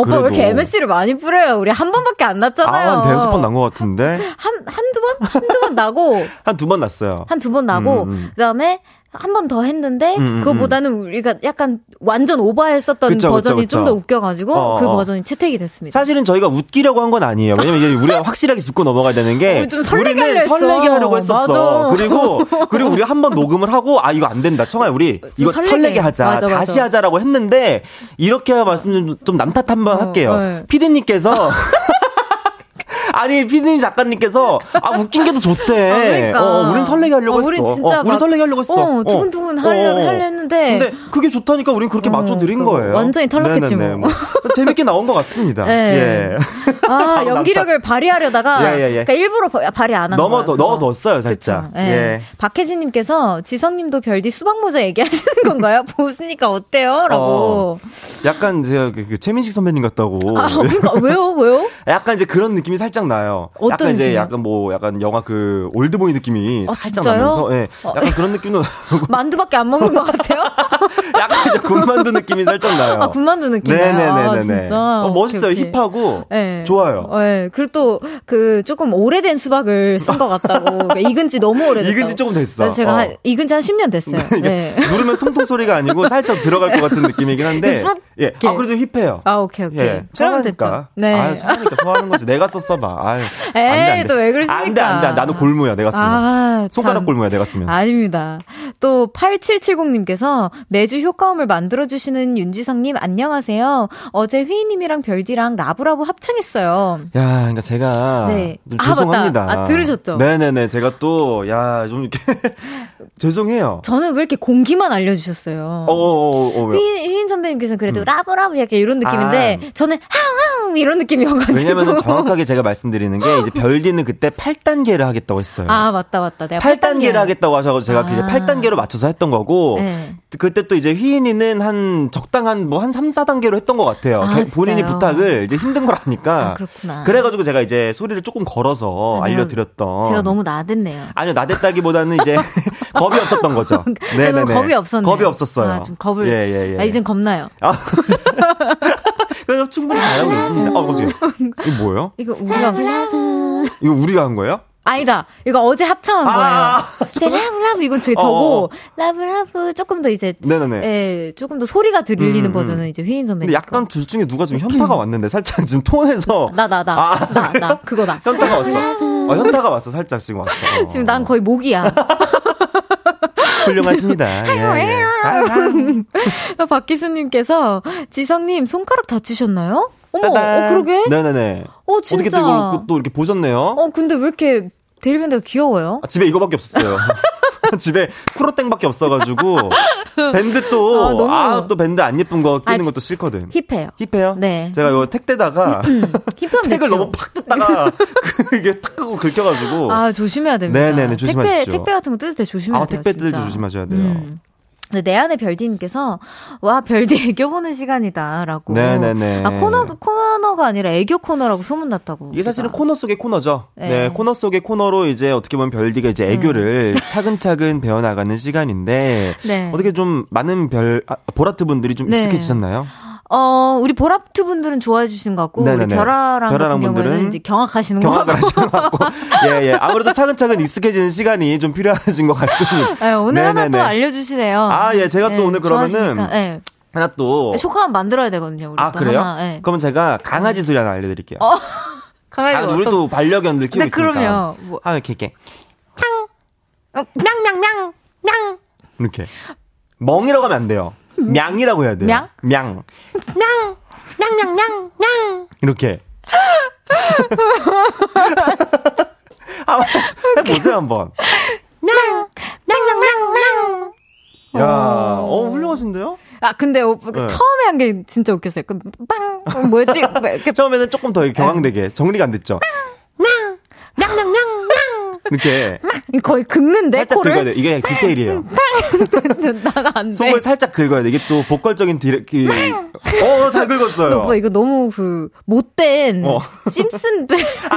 오빠 왜 이렇게. MSC를 많이 뿌려요? 우리 한 번밖에 안 났잖아요. 아, 한 대여섯 번 난 것 같은데? 한, 한두 번? 한두 번 나고, 한 두 번 났어요. 한 두 번 나고, 음, 음. 그 다음에 한 번 더 했는데, 음, 음, 그거보다는 우리가 약간 완전 오버했었던 그쵸, 버전이 좀 더. 웃겨가지고, 어, 그 어. 버전이 채택이 됐습니다. 사실은 저희가 웃기려고 한 건 아니에요. 왜냐면 이게 우리가 확실하게 짚고 넘어가야 되는 게 우리 좀 설레게 하려 우리는 했어. 설레게 하려고 했었어. 맞아. 그리고 그리고 우리 한 번 녹음을 하고 아 이거 안 된다. 청아야 우리 이거 설레게. 설레게, 하자. 맞아, 맞아. 다시 하자라고 했는데 이렇게 말씀 좀, 좀 남탓 한번 어, 할게요. 네. 피디님께서 아니 피디님 작가님께서 아 웃긴 게 더 좋대. 아, 그러니까. 어, 우린 설레게 하려고 어, 했어. 우린 진짜 어, 막- 설레게 하려고 했어. 어, 두근두근 하려, 어, 어. 하려 했는데. 근데 그게 좋다니까 우린 그렇게 어, 맞춰 드린 그거 거예요. 완전히 탈락했지 네네네. 뭐. 재밌게 나온 것 같습니다. 네. 예. 아, 연기력을 발휘하려다가 예, 예, 예. 그러니까 일부러 바- 발휘 안 한. 넘어 그거. 넣어뒀어요 살짝. 그쵸. 예. 예. 박혜진님께서 지성님도 별디 수박 모자 얘기하시는 건가요? 보시니까 어때요?라고. 약간 제가 그, 그 최민식 선배님 같다고. 아, 그러니까 왜요? 왜요? 약간 이제 그런 느낌이 살짝 나요. 어떤 약간 이제 느낌이요? 약간 뭐 약간 영화 그 올드보이 느낌이 어, 살짝 진짜요? 나면서 예. 어. 약간 그런 느낌도 만두밖에 안 먹는 것 같아요? 약간 이제 군만두 느낌이 살짝 나요. 아, 군만두. 네네네네네. 아, 진짜. 어, 멋있어요. 오케이, 오케이. 힙하고 네. 좋아요. 네. 그리고 또, 그, 조금 오래된 수박을 쓴 것 같다고. 그러니까 익은 지 너무 오래됐다고. 익은 지 조금 됐어. 그래서 제가 어. 한, 익은 지 한 10년 됐어요. 네. 누르면 통통 소리가 아니고 살짝 들어갈 것 같은 느낌이긴 한데. 쑥 예. 아 그래도 힙해요. 아, 오케이, 오케이. 예. 그러면 됐죠. 네. 아 유, 청하니까 소화하는 거지. 내가 썼어봐. 아유. 에이. 또 왜 그러십니까? 안 돼, 안 돼. 나는 골무야, 내가 쓰면. 아, 손가락 참. 골무야, 내가 쓰면. 아닙니다. 또 8770님께서 매주 효과음을 만들어주시는 윤지성님 안녕하세요. 어제 휘인님이랑 별디랑 라브라브 합창했어요. 야, 그러니까 제가 네. 좀 아, 죄송합니다. 맞다. 아, 들으셨죠? 네네네. 제가 또, 야, 좀 이렇게 죄송해요. 저는 왜 이렇게 공기만 알려주셨어요? 어, 어, 어, 어, 왜? 휘인, 휘인 선배님께서는 그래도 라브라브 약간 이런 느낌인데 저는 하웅 이런 느낌 이어가지고. 왜냐면은 정확하게 제가 말씀드리는 게 이제 별디는 그때 8단계를 하겠다고 했어요. 아 맞다 맞다. 내가 8단계를 하겠다고 하셔서 제가 아. 그게 8단계로 맞춰서 했던 거고 네. 그때 또 이제 휘인이는 한 적당한 뭐 한 3, 4단계로 했던 것 같아요. 아, 걔 본인이? 부탁을 이제 힘든 걸 아니까 아, 그렇구나. 그래가지고 제가 이제 소리를 조금 걸어서 아, 알려드렸던 제가 너무 나댔네요. 아니요 나댔다기보다는 이제 겁이 없었던 거죠. 네, 너무 겁이 없었네요. 겁이 없었어요. 아, 좀 겁을. 예, 예, 예. 아, 이젠 겁나요. 아, 그래서 충분히 잘하고 있습니다. 어, 깜짝이야. 이거 뭐예요? 이거 우리가 이거 우리가 한 거예요? 아니다. 이거 어제 합창한 거예요. 아, 이제 라브 라브 이건 제 어, 저고 어. 라브 라브 조금 더 이제 네네네. 예, 조금 더 소리가 들리는 음, 음. 버전은 이제 휘인. 근데 약간 둘 중에 누가 좀 현타가 왔는데 살짝 지금 톤에서 나 나나 아, 나 나 그거다. 현타가 왔어. 어, 현타가 왔어. 살짝 지금 왔어. 어. 지금 난 거의 목이야. 훌륭하십니다. 예, 예. 아, 박기수님께서 지성님 손가락 다치셨나요? 어머, 따단. 어 그러게? 네네네. 어 진짜. 어떻게 또 또 이렇게 보셨네요? 어 근데 왜 이렇게 데일밴드가 귀여워요? 아, 집에 이거밖에 없었어요. 집에 프로땡밖에 없어가지고 밴드 또 아, 아또 밴드 안 예쁜 거 끼는 아, 것도 싫거든. 힙해요. 힙해요? 네. 제가 이거 택대다가 힙하면 택을 됐죠. 너무 팍 뜯다가 그게 탁 하고 긁혀가지고 아 조심해야 됩니다. 네네네, 조심하십시오. 택배 택배 같은 거 뜯을 때 조심해야 아, 돼요. 택배 뜯을 때. 조심하셔야 돼요. 음. 내 안에 별디님께서 와 별디 애교 보는 시간이다라고. 네네네. 아 코너 코너가 아니라 애교 코너라고 소문났다고. 이게 사실은 코너 속의 코너죠. 네. 네. 코너 속의 코너로 이제 어떻게 보면 별디가 이제 애교를 차근차근 배워나가는 시간인데 네. 어떻게 좀 많은 별 아, 보라트 분들이 좀 네. 익숙해지셨나요? 어 우리 보라트 분들은 좋아해 주시는 것 같고 우리 네네네. 별아랑 별아랑 같은 경우에는 분들은 이제 경악하시는 것 같고. 같고 예 예 아무래도 차근차근 익숙해지는 시간이 좀 필요하신 것 같습니다. 네, 오늘 하나 네네네. 또 알려주시네요. 아, 예, 제가 또 오늘 그러면은 네. 하나 또 쇼카만 만들어야 되거든요. 우리 아또 그래요? 하나. 네. 그러면 제가 강아지 소리 하나 알려드릴게요. 어, 강아지 아, 우리 또 반려견들 키우고 네, 있으니까. 그럼요. 뭐- 아 이렇게 이렇게 어, 냥냥 냥 냥 이렇게 멍이라고 하면 안 돼요. 냥이라고 해야 돼요. 냥? 냥. 냥 냥냥냥 냥. 이렇게. 한번 해보세요 한번. 냥 냥냥 냥. 야, 어 훌륭하신데요? 아 근데 오, 네. 처음에 한 게 진짜 웃겼어요. 그 빵. 어, 뭐였지? 뭐 이렇게 처음에는 조금 더 경황되게 정리가 안 됐죠. 냥 냥 냥 냥. 이렇게 거의 긁는데 살짝 긁어야 코를. 돼. 이게 디테일이에요. 나는 안 돼. 속을 살짝 긁어야 돼. 이게 또 복걸적인 디레, 그, 어, 잘 긁었어요. 너뭐 이거 너무 그 못된 어. 심슨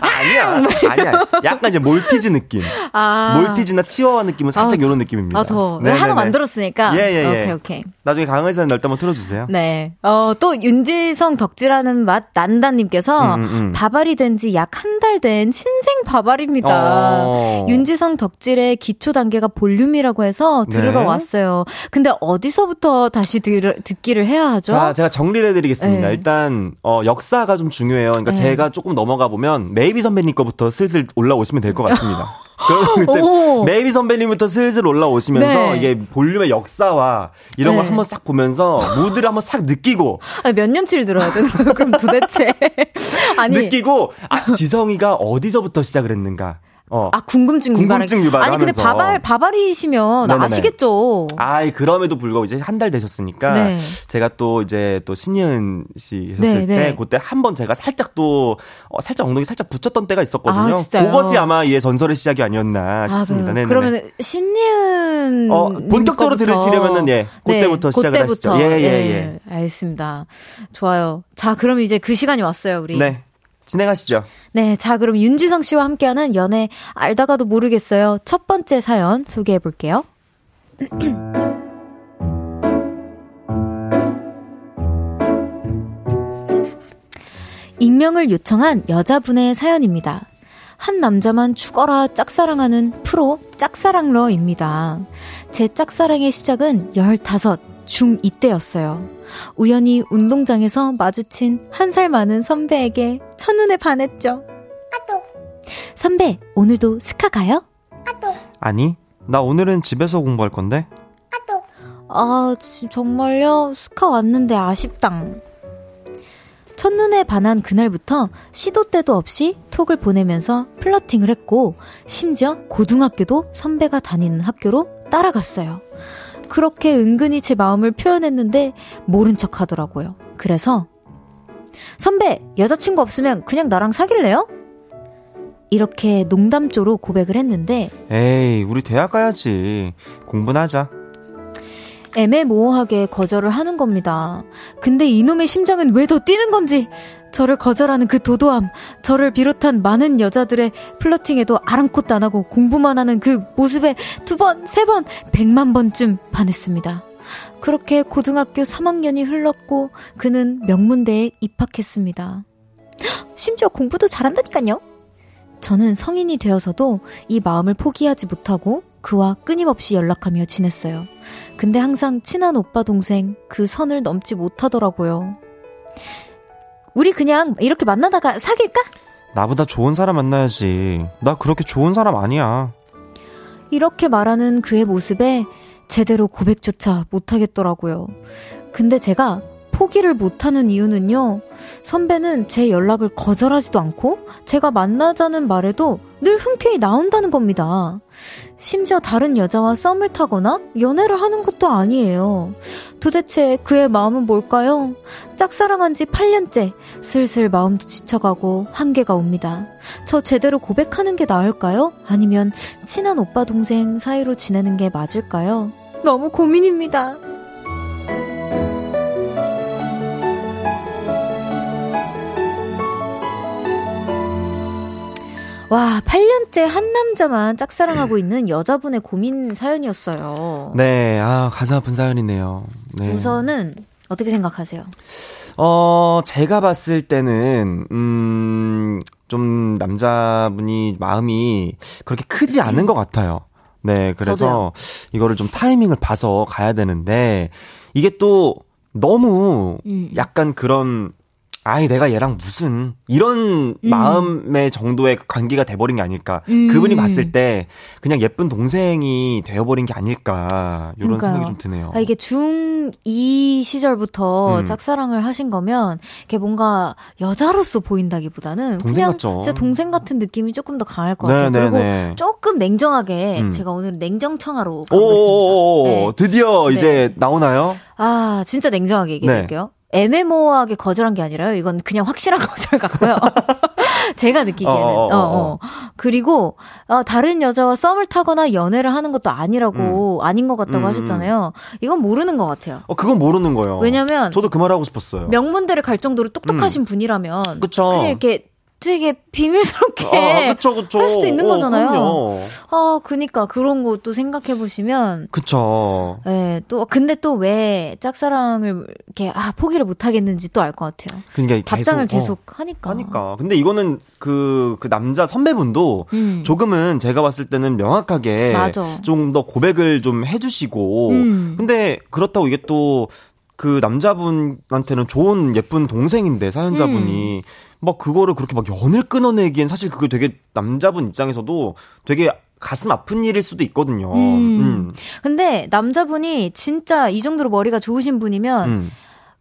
아니야. 아니야. 약간 이제 몰티즈 느낌. 아. 몰티즈나 치와와 느낌은 살짝 아, 이런 느낌입니다. 아, 더. 네네네. 하나 만들었으니까. 예, 예, 예. 오케이, 오케이. 나중에 강의사는 널때 한번 틀어 주세요. 네. 어, 또 윤지성 덕질하는 맛 난다 님께서 음, 음, 음. 바발이 된 지 약 한 달 된 신생 바발입니다. 어. 윤지성 덕질의 기초 단계가 볼륨이라고 해서 들으러 네. 왔어요. 근데 어디서부터 다시 들, 듣기를 해야 하죠? 자, 제가 정리를 해드리겠습니다. 네. 일단, 어, 역사가 좀 중요해요. 그러니까 네. 제가 조금 넘어가 보면, 메이비 선배님 거부터 슬슬 올라오시면 될 것 같습니다. 그러면 오. 그때 메이비 선배님부터 슬슬 올라오시면서, 네. 이게 볼륨의 역사와 이런 걸 네. 한번 싹 보면서, 무드를 한번 싹 느끼고, 아니, 몇 년치를 들어야 돼? 그럼 도대체. 아니. 느끼고, 아, 지성이가 어디서부터 시작을 했는가. 어. 아, 궁금증 유발. 궁금증 유발을 아니, 근데. 바발, 바발이시면 네네네. 아시겠죠? 아이, 그럼에도 불구하고 이제 한 달 되셨으니까, 네. 제가 또 이제 또 신예은 씨 네, 때, 네. 그때 한 번 제가 살짝 또, 어, 살짝 엉덩이 살짝 붙였던 때가 있었거든요. 아, 진짜요? 그것이 아마 이 전설의 시작이 아니었나 싶습니다. 아, 네네네. 그러면 신예은 어, 본격적으로. 들으시려면은, 예, 그때부터 시작을 그때부터. 하시죠. 예, 예, 예. 알겠습니다. 좋아요. 자, 그럼 이제 그 시간이 왔어요, 우리. 네. 진행하시죠. 네, 자, 그럼 윤지성 씨와 함께하는 연애 알다가도 모르겠어요. 첫 번째 사연 소개해 볼게요. 익명을 요청한 여자분의 사연입니다. 한 남자만 죽어라 짝사랑하는 프로 짝사랑러입니다. 제 짝사랑의 시작은 15, 중2 때였어요. 우연히 운동장에서 마주친 한 살 많은 선배에게 첫눈에 반했죠. 선배, 오늘도 스카 가요? 아니, 나 오늘은 집에서 공부할 건데. 아, 지- 정말요? 스카 왔는데 아쉽당. 첫눈에 반한 그날부터 시도 때도 없이 톡을 보내면서 플러팅을 했고, 심지어 고등학교도 선배가 다니는 학교로 따라갔어요. 그렇게 은근히 제 마음을 표현했는데, 모른 척 하더라고요. 그래서, 선배, 여자친구 없으면 그냥 나랑 사귈래요? 이렇게 농담조로 고백을 했는데, 에이, 우리 대학 가야지. 공부나 하자. 애매모호하게 거절을 하는 겁니다. 근데 이놈의 심장은 왜 더 뛰는 건지, 저를 거절하는 그 도도함, 저를 비롯한 많은 여자들의 플러팅에도 아랑곳도 안 하고 공부만 하는 그 모습에 두 번, 세 번, 백만 번쯤 반했습니다. 그렇게 고등학교 3학년이 흘렀고, 그는 명문대에 입학했습니다. 헉, 심지어 공부도 잘한다니까요? 저는 성인이 되어서도 이 마음을 포기하지 못하고 그와 끊임없이 연락하며 지냈어요. 근데 항상 친한 오빠 동생 그 선을 넘지 못하더라고요. 우리 그냥 이렇게 만나다가 사귈까? 나보다 좋은 사람 만나야지. 나 그렇게 좋은 사람 아니야. 이렇게 말하는 그의 모습에 제대로 고백조차 못하겠더라고요. 근데 제가 포기를 못하는 이유는요. 선배는 제 연락을 거절하지도 않고 제가 만나자는 말에도 늘 흔쾌히 나온다는 겁니다. 심지어 다른 여자와 썸을 타거나 연애를 하는 것도 아니에요. 도대체 그의 마음은 뭘까요? 짝사랑한 지 8년째 슬슬 마음도 지쳐가고 한계가 옵니다. 저 제대로 고백하는 게 나을까요? 아니면 친한 오빠 동생 사이로 지내는 게 맞을까요? 너무 고민입니다. 와, 8년째 한 남자만 짝사랑하고 있는 여자분의 고민 사연이었어요. 네, 아, 가슴 아픈 사연이네요. 네. 우선은 어떻게 생각하세요? 어, 제가 봤을 때는, 음, 좀 남자분이 마음이 그렇게 크지 않은 것 같아요. 네, 그래서 저도요. 이거를 좀 타이밍을 봐서 가야 되는데, 이게 또 너무 음. 약간 그런 아이 내가 얘랑 무슨 이런 음. 마음의 정도의 관계가 돼버린 게 아닐까 음. 그분이 봤을 때 그냥 예쁜 동생이 되어버린 게 아닐까 이런 그러니까요. 생각이 좀 드네요. 아, 이게 중2 시절부터 음. 짝사랑을 하신 거면 이게 뭔가 여자로서 보인다기보다는 그냥 같죠. 진짜 동생 같은 느낌이 조금 더 강할 것 같아요. 네네네. 그리고 네. 조금 냉정하게 음. 제가 오늘 냉정청하로 가고 있습니다. 네. 드디어 네. 이제 나오나요? 아 진짜 냉정하게 얘기해볼게요. 네. 애매모호하게 거절한 게 아니라요. 이건 그냥 확실한 거절 같고요. 제가 느끼기에는. 어, 어, 어, 어. 그리고 어, 다른 여자와 썸을 타거나 연애를 하는 것도 아니라고 음. 아닌 것 같다고 음, 음. 하셨잖아요. 이건 모르는 것 같아요. 어, 그건 모르는 거예요. 왜냐면 저도 그 말하고 싶었어요. 명문대를 갈 정도로 똑똑하신 음. 분이라면 그쵸. 그냥 이렇게 되게 비밀스럽게 아, 그쵸, 그쵸. 할 수도 있는 어, 거잖아요. 그럼요. 아, 그니까 그런 것도 생각해 보시면 그쵸. 예, 또 근데 또 왜 짝사랑을 이렇게 아, 포기를 못 하겠는지 또 알 것 같아요. 그러니까 답장을 계속, 계속 어, 하니까. 하니까. 근데 이거는 그그 그 남자 선배분도 음. 조금은 제가 봤을 때는 명확하게 좀 더 고백을 좀해 주시고 음. 근데 그렇다고 이게 또 그 남자분한테는 좋은 예쁜 동생인데 사연자분이 음. 막 그거를 그렇게 막 연을 끊어내기엔 사실 그게 되게 남자분 입장에서도 되게 가슴 아픈 일일 수도 있거든요. 음. 음. 근데 남자분이 진짜 이 정도로 머리가 좋으신 분이면 음.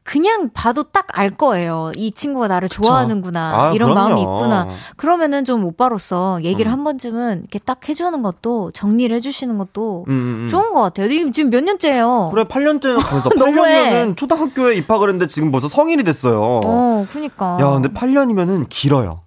그냥 봐도 딱 알 거예요. 이 친구가 나를 그쵸. 좋아하는구나. 아, 이런 그럼요. 마음이 있구나. 그러면은 좀 오빠로서 얘기를 음. 한 번쯤은 이렇게 딱 해주는 것도 정리를 해주시는 것도 음, 음, 음. 좋은 것 같아요. 지금 몇 년째예요? 그래 8년째는 벌써 8년이면은 초등학교에 입학을 했는데 지금 벌써 성인이 됐어요. 어, 그니까. 야, 근데 8년이면은 길어요.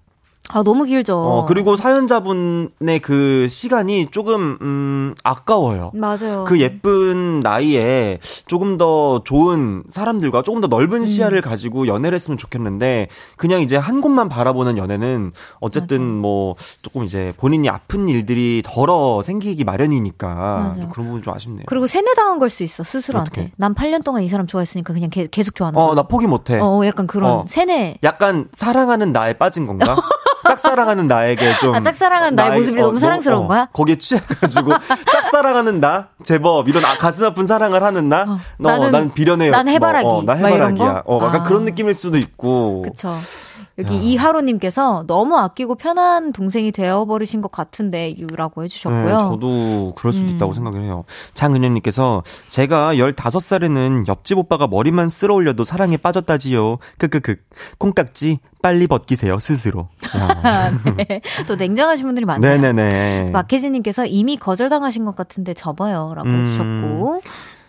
아, 너무 길죠. 어, 그리고 사연자분의 그 시간이 조금, 음, 아까워요. 맞아요. 그 예쁜 나이에 조금 더 좋은 사람들과 조금 더 넓은 음. 시야를 가지고 연애를 했으면 좋겠는데, 그냥 이제 한 곳만 바라보는 연애는 어쨌든 맞아. 뭐, 조금 이제 본인이 아픈 일들이 덜어 생기기 마련이니까. 그런 부분 좀 아쉽네요. 그리고 세뇌당한 걸 수 있어, 스스로한테. 어떻게? 난 8년 동안 이 사람 좋아했으니까 그냥 게, 계속 좋아하는 어, 나 포기 못 해. 어, 약간 그런 어. 세뇌. 약간 사랑하는 나에 빠진 건가? 짝사랑하는 나에게 좀. 아, 짝사랑하는 나의, 나의 모습이 어, 너무 사랑스러운 어, 거야? 거기에 취해가지고, 짝사랑하는 나? 제법, 이런 아, 가슴 아픈 사랑을 하는 나? 어, 너, 나는, 난 비련해요. 난 해바라기. 뭐, 어, 나 해바라기야. 어, 약간 아. 그런 느낌일 수도 있고. 그쵸. 여기 야. 이하로님께서 너무 아끼고 편한 동생이 되어버리신 것 같은데 유라고 해주셨고요. 네, 저도 그럴 수도 음. 있다고 생각을 해요. 장은영님께서 제가 15살에는 옆집 오빠가 머리만 쓸어 올려도 사랑에 빠졌다지요. 크크크. 콩깍지 빨리 벗기세요 스스로. 네. 또 냉정하신 분들이 많네요. 네네네. 마케지님께서 이미 거절당하신 것 같은데 접어요라고 음. 해주셨고.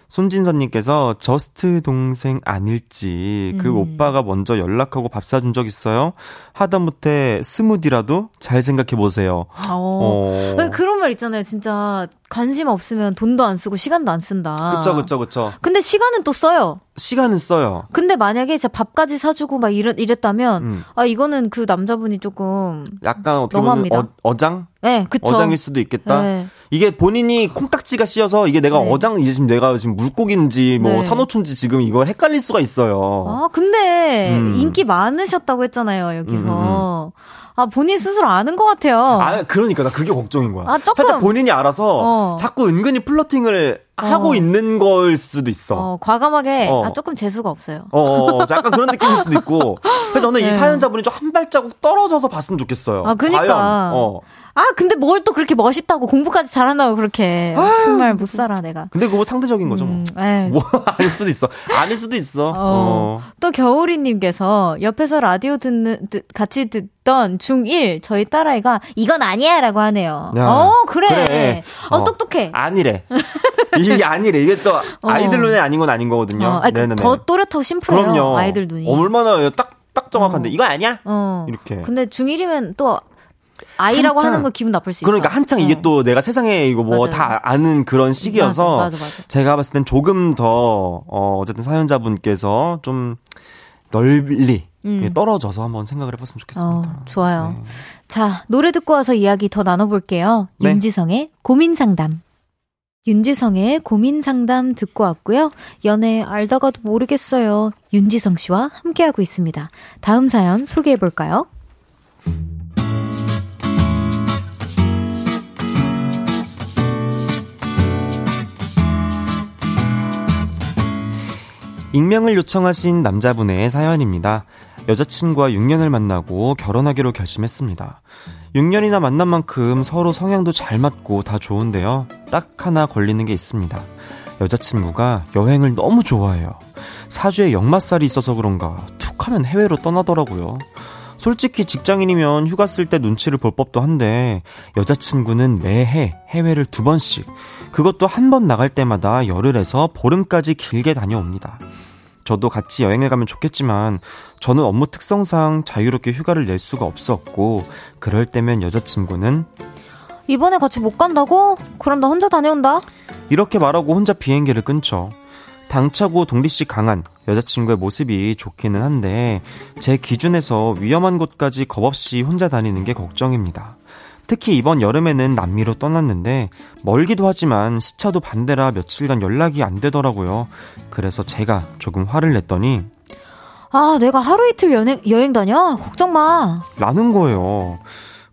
손진선님께서 just 동생 아닐지 그 음. 오빠가 먼저 연락하고 밥 사준 적 있어요? 하다못해 스무디라도 잘 생각해 보세요. 어. 어. 그런 말 있잖아요. 진짜 관심 없으면 돈도 안 쓰고 시간도 안 쓴다. 그쵸, 그쵸, 그쵸. 근데 시간은 또 써요. 시간은 써요. 근데 만약에 진짜 밥까지 사주고 막 이랬, 이랬다면, 음. 아, 이거는 그 남자분이 조금. 약간 어떻게. 보면 어, 장 네, 그쵸. 어장일 수도 있겠다. 네. 이게 본인이 콩딱지가 씌어서 이게 내가 네. 어장, 이제 지금 내가 지금 물고기인지 뭐 네. 산호초인지 지금 이걸 헷갈릴 수가 있어요. 아, 근데 음. 인기 많으셨다고 했잖아요, 여기서. 음, 음, 음. 아, 본인 스스로 아는 것 같아요. 아, 그러니까 나 그게 걱정인 거야. 아, 조금. 살짝 본인이 알아서 어. 자꾸 은근히 플러팅을 하고 어. 있는 걸 수도 있어. 어, 과감하게 어. 아 조금 재수가 없어요. 어, 어, 어 약간 그런 느낌일 수도 있고. 그래서 저는 네. 이 사연자분이 좀 한 발자국 떨어져서 봤으면 좋겠어요. 아, 그니까. 과연, 어. 아, 근데 뭘 또 그렇게 멋있다고 공부까지 잘한다고 그렇게. 아, 정말 못 살아, 내가. 근데 그거 상대적인 거죠, 뭐. 음, 뭐, 아닐 수도 있어. 아닐 수도 있어. 어. 어. 또 겨울이님께서 옆에서 라디오 듣는, 듣, 같이 듣던 중1 저희 딸아이가 이건 아니야 라고 하네요. 야, 어, 그래. 그래. 어, 어, 똑똑해. 아니래. 이게 아니래. 이게 또 어. 아이들 눈에 아닌 건 아닌 거거든요. 어, 아니, 그 더 또렷하고 심플해요. 그럼요. 아이들 눈이. 얼마나 딱, 딱 정확한데. 이거 아니야? 어. 이렇게. 근데 중1이면 또 아이라고 한창, 하는 거 기분 나쁠 수 그러니까 있어. 그러니까 한창 어. 이게 또 내가 세상에 이거 뭐 다 아는 그런 시기여서 맞아, 맞아, 맞아. 제가 봤을 땐 조금 더 어, 어쨌든 사연자분께서 좀 널리 음. 떨어져서 한번 생각을 해봤으면 좋겠습니다. 어, 좋아요. 네. 자, 노래 듣고 와서 이야기 더 나눠볼게요. 네. 윤지성의 고민 상담. 윤지성의 고민 상담 듣고 왔고요. 연애 알다가도 모르겠어요. 윤지성 씨와 함께하고 있습니다. 다음 사연 소개해 볼까요? 익명을 요청하신 남자분의 사연입니다. 여자친구와 6년을 만나고 결혼하기로 결심했습니다. 6년이나 만난 만큼 서로 성향도 잘 맞고 다 좋은데요. 딱 하나 걸리는 게 있습니다. 여자친구가 여행을 너무 좋아해요. 사주에 역마살이 있어서 그런가 툭 하면 해외로 떠나더라고요. 솔직히 직장인이면 휴가 쓸 때 눈치를 볼 법도 한데 여자친구는 매해 해외를 두 번씩 그것도 한 번 나갈 때마다 열흘에서 보름까지 길게 다녀옵니다. 저도 같이 여행을 가면 좋겠지만 저는 업무 특성상 자유롭게 휴가를 낼 수가 없었고 그럴 때면 여자친구는 이번에 같이 못 간다고? 그럼 나 혼자 다녀온다. 이렇게 말하고 혼자 비행기를 끊죠. 당차고 독립식 강한 여자친구의 모습이 좋기는 한데 제 기준에서 위험한 곳까지 겁없이 혼자 다니는 게 걱정입니다. 특히 이번 여름에는 남미로 떠났는데 멀기도 하지만 시차도 반대라 며칠간 연락이 안 되더라고요. 그래서 제가 조금 화를 냈더니 아, 내가 하루 이틀 여행, 여행 다녀? 걱정 마. 라는 거예요.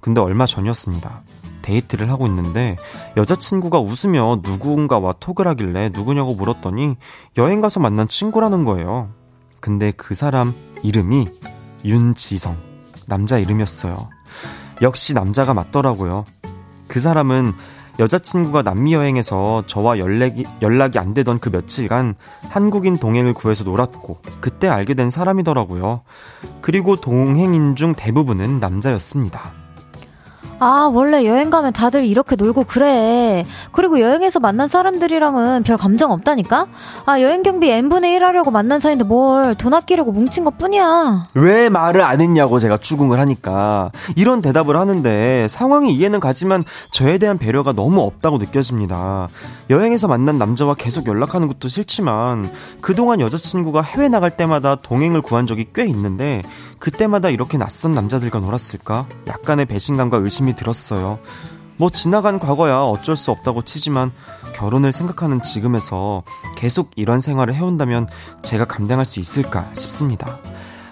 근데 얼마 전이었습니다. 데이트를 하고 있는데 여자친구가 웃으며 누군가와 톡을 하길래 누구냐고 물었더니 여행 가서 만난 친구라는 거예요. 근데 그 사람 이름이 윤지성. 남자 이름이었어요. 역시 남자가 맞더라고요. 그 사람은 여자친구가 남미 여행에서 저와 연락이, 연락이 안 되던 그 며칠간 한국인 동행을 구해서 놀았고, 그때 알게 된 사람이더라고요. 그리고 동행인 중 대부분은 남자였습니다. 아, 원래 여행 가면 다들 이렇게 놀고 그래. 그리고 여행에서 만난 사람들이랑은 별 감정 없다니까? 아, 여행 경비 n분의 1 하려고 만난 사이인데 뭘 돈 아끼려고 뭉친 것 뿐이야. 왜 말을 안 했냐고 제가 추궁을 하니까. 이런 대답을 하는데 상황이 이해는 가지만 저에 대한 배려가 너무 없다고 느껴집니다. 여행에서 만난 남자와 계속 연락하는 것도 싫지만 그동안 여자친구가 해외 나갈 때마다 동행을 구한 적이 꽤 있는데 그때마다 이렇게 낯선 남자들과 놀았을까? 약간의 배신감과 의심 이 들었어요. 뭐 지나간 과거야 어쩔 수 없다고 치지만 결혼을 생각하는 지금에서 계속 이런 생활을 해온다면 제가 감당할 수 있을까 싶습니다.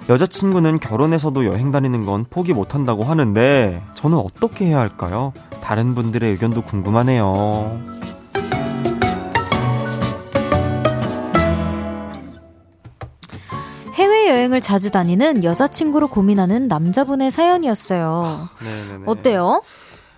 여자친구는 결혼해서도 여행 다니는 건 포기 못한다고 하는데 저는 어떻게 해야 할까요? 다른 분들의 의견도 궁금하네요. 해외여행을 자주 다니는 여자친구로 고민하는 남자분의 사연이었어요. 네네네. 어때요?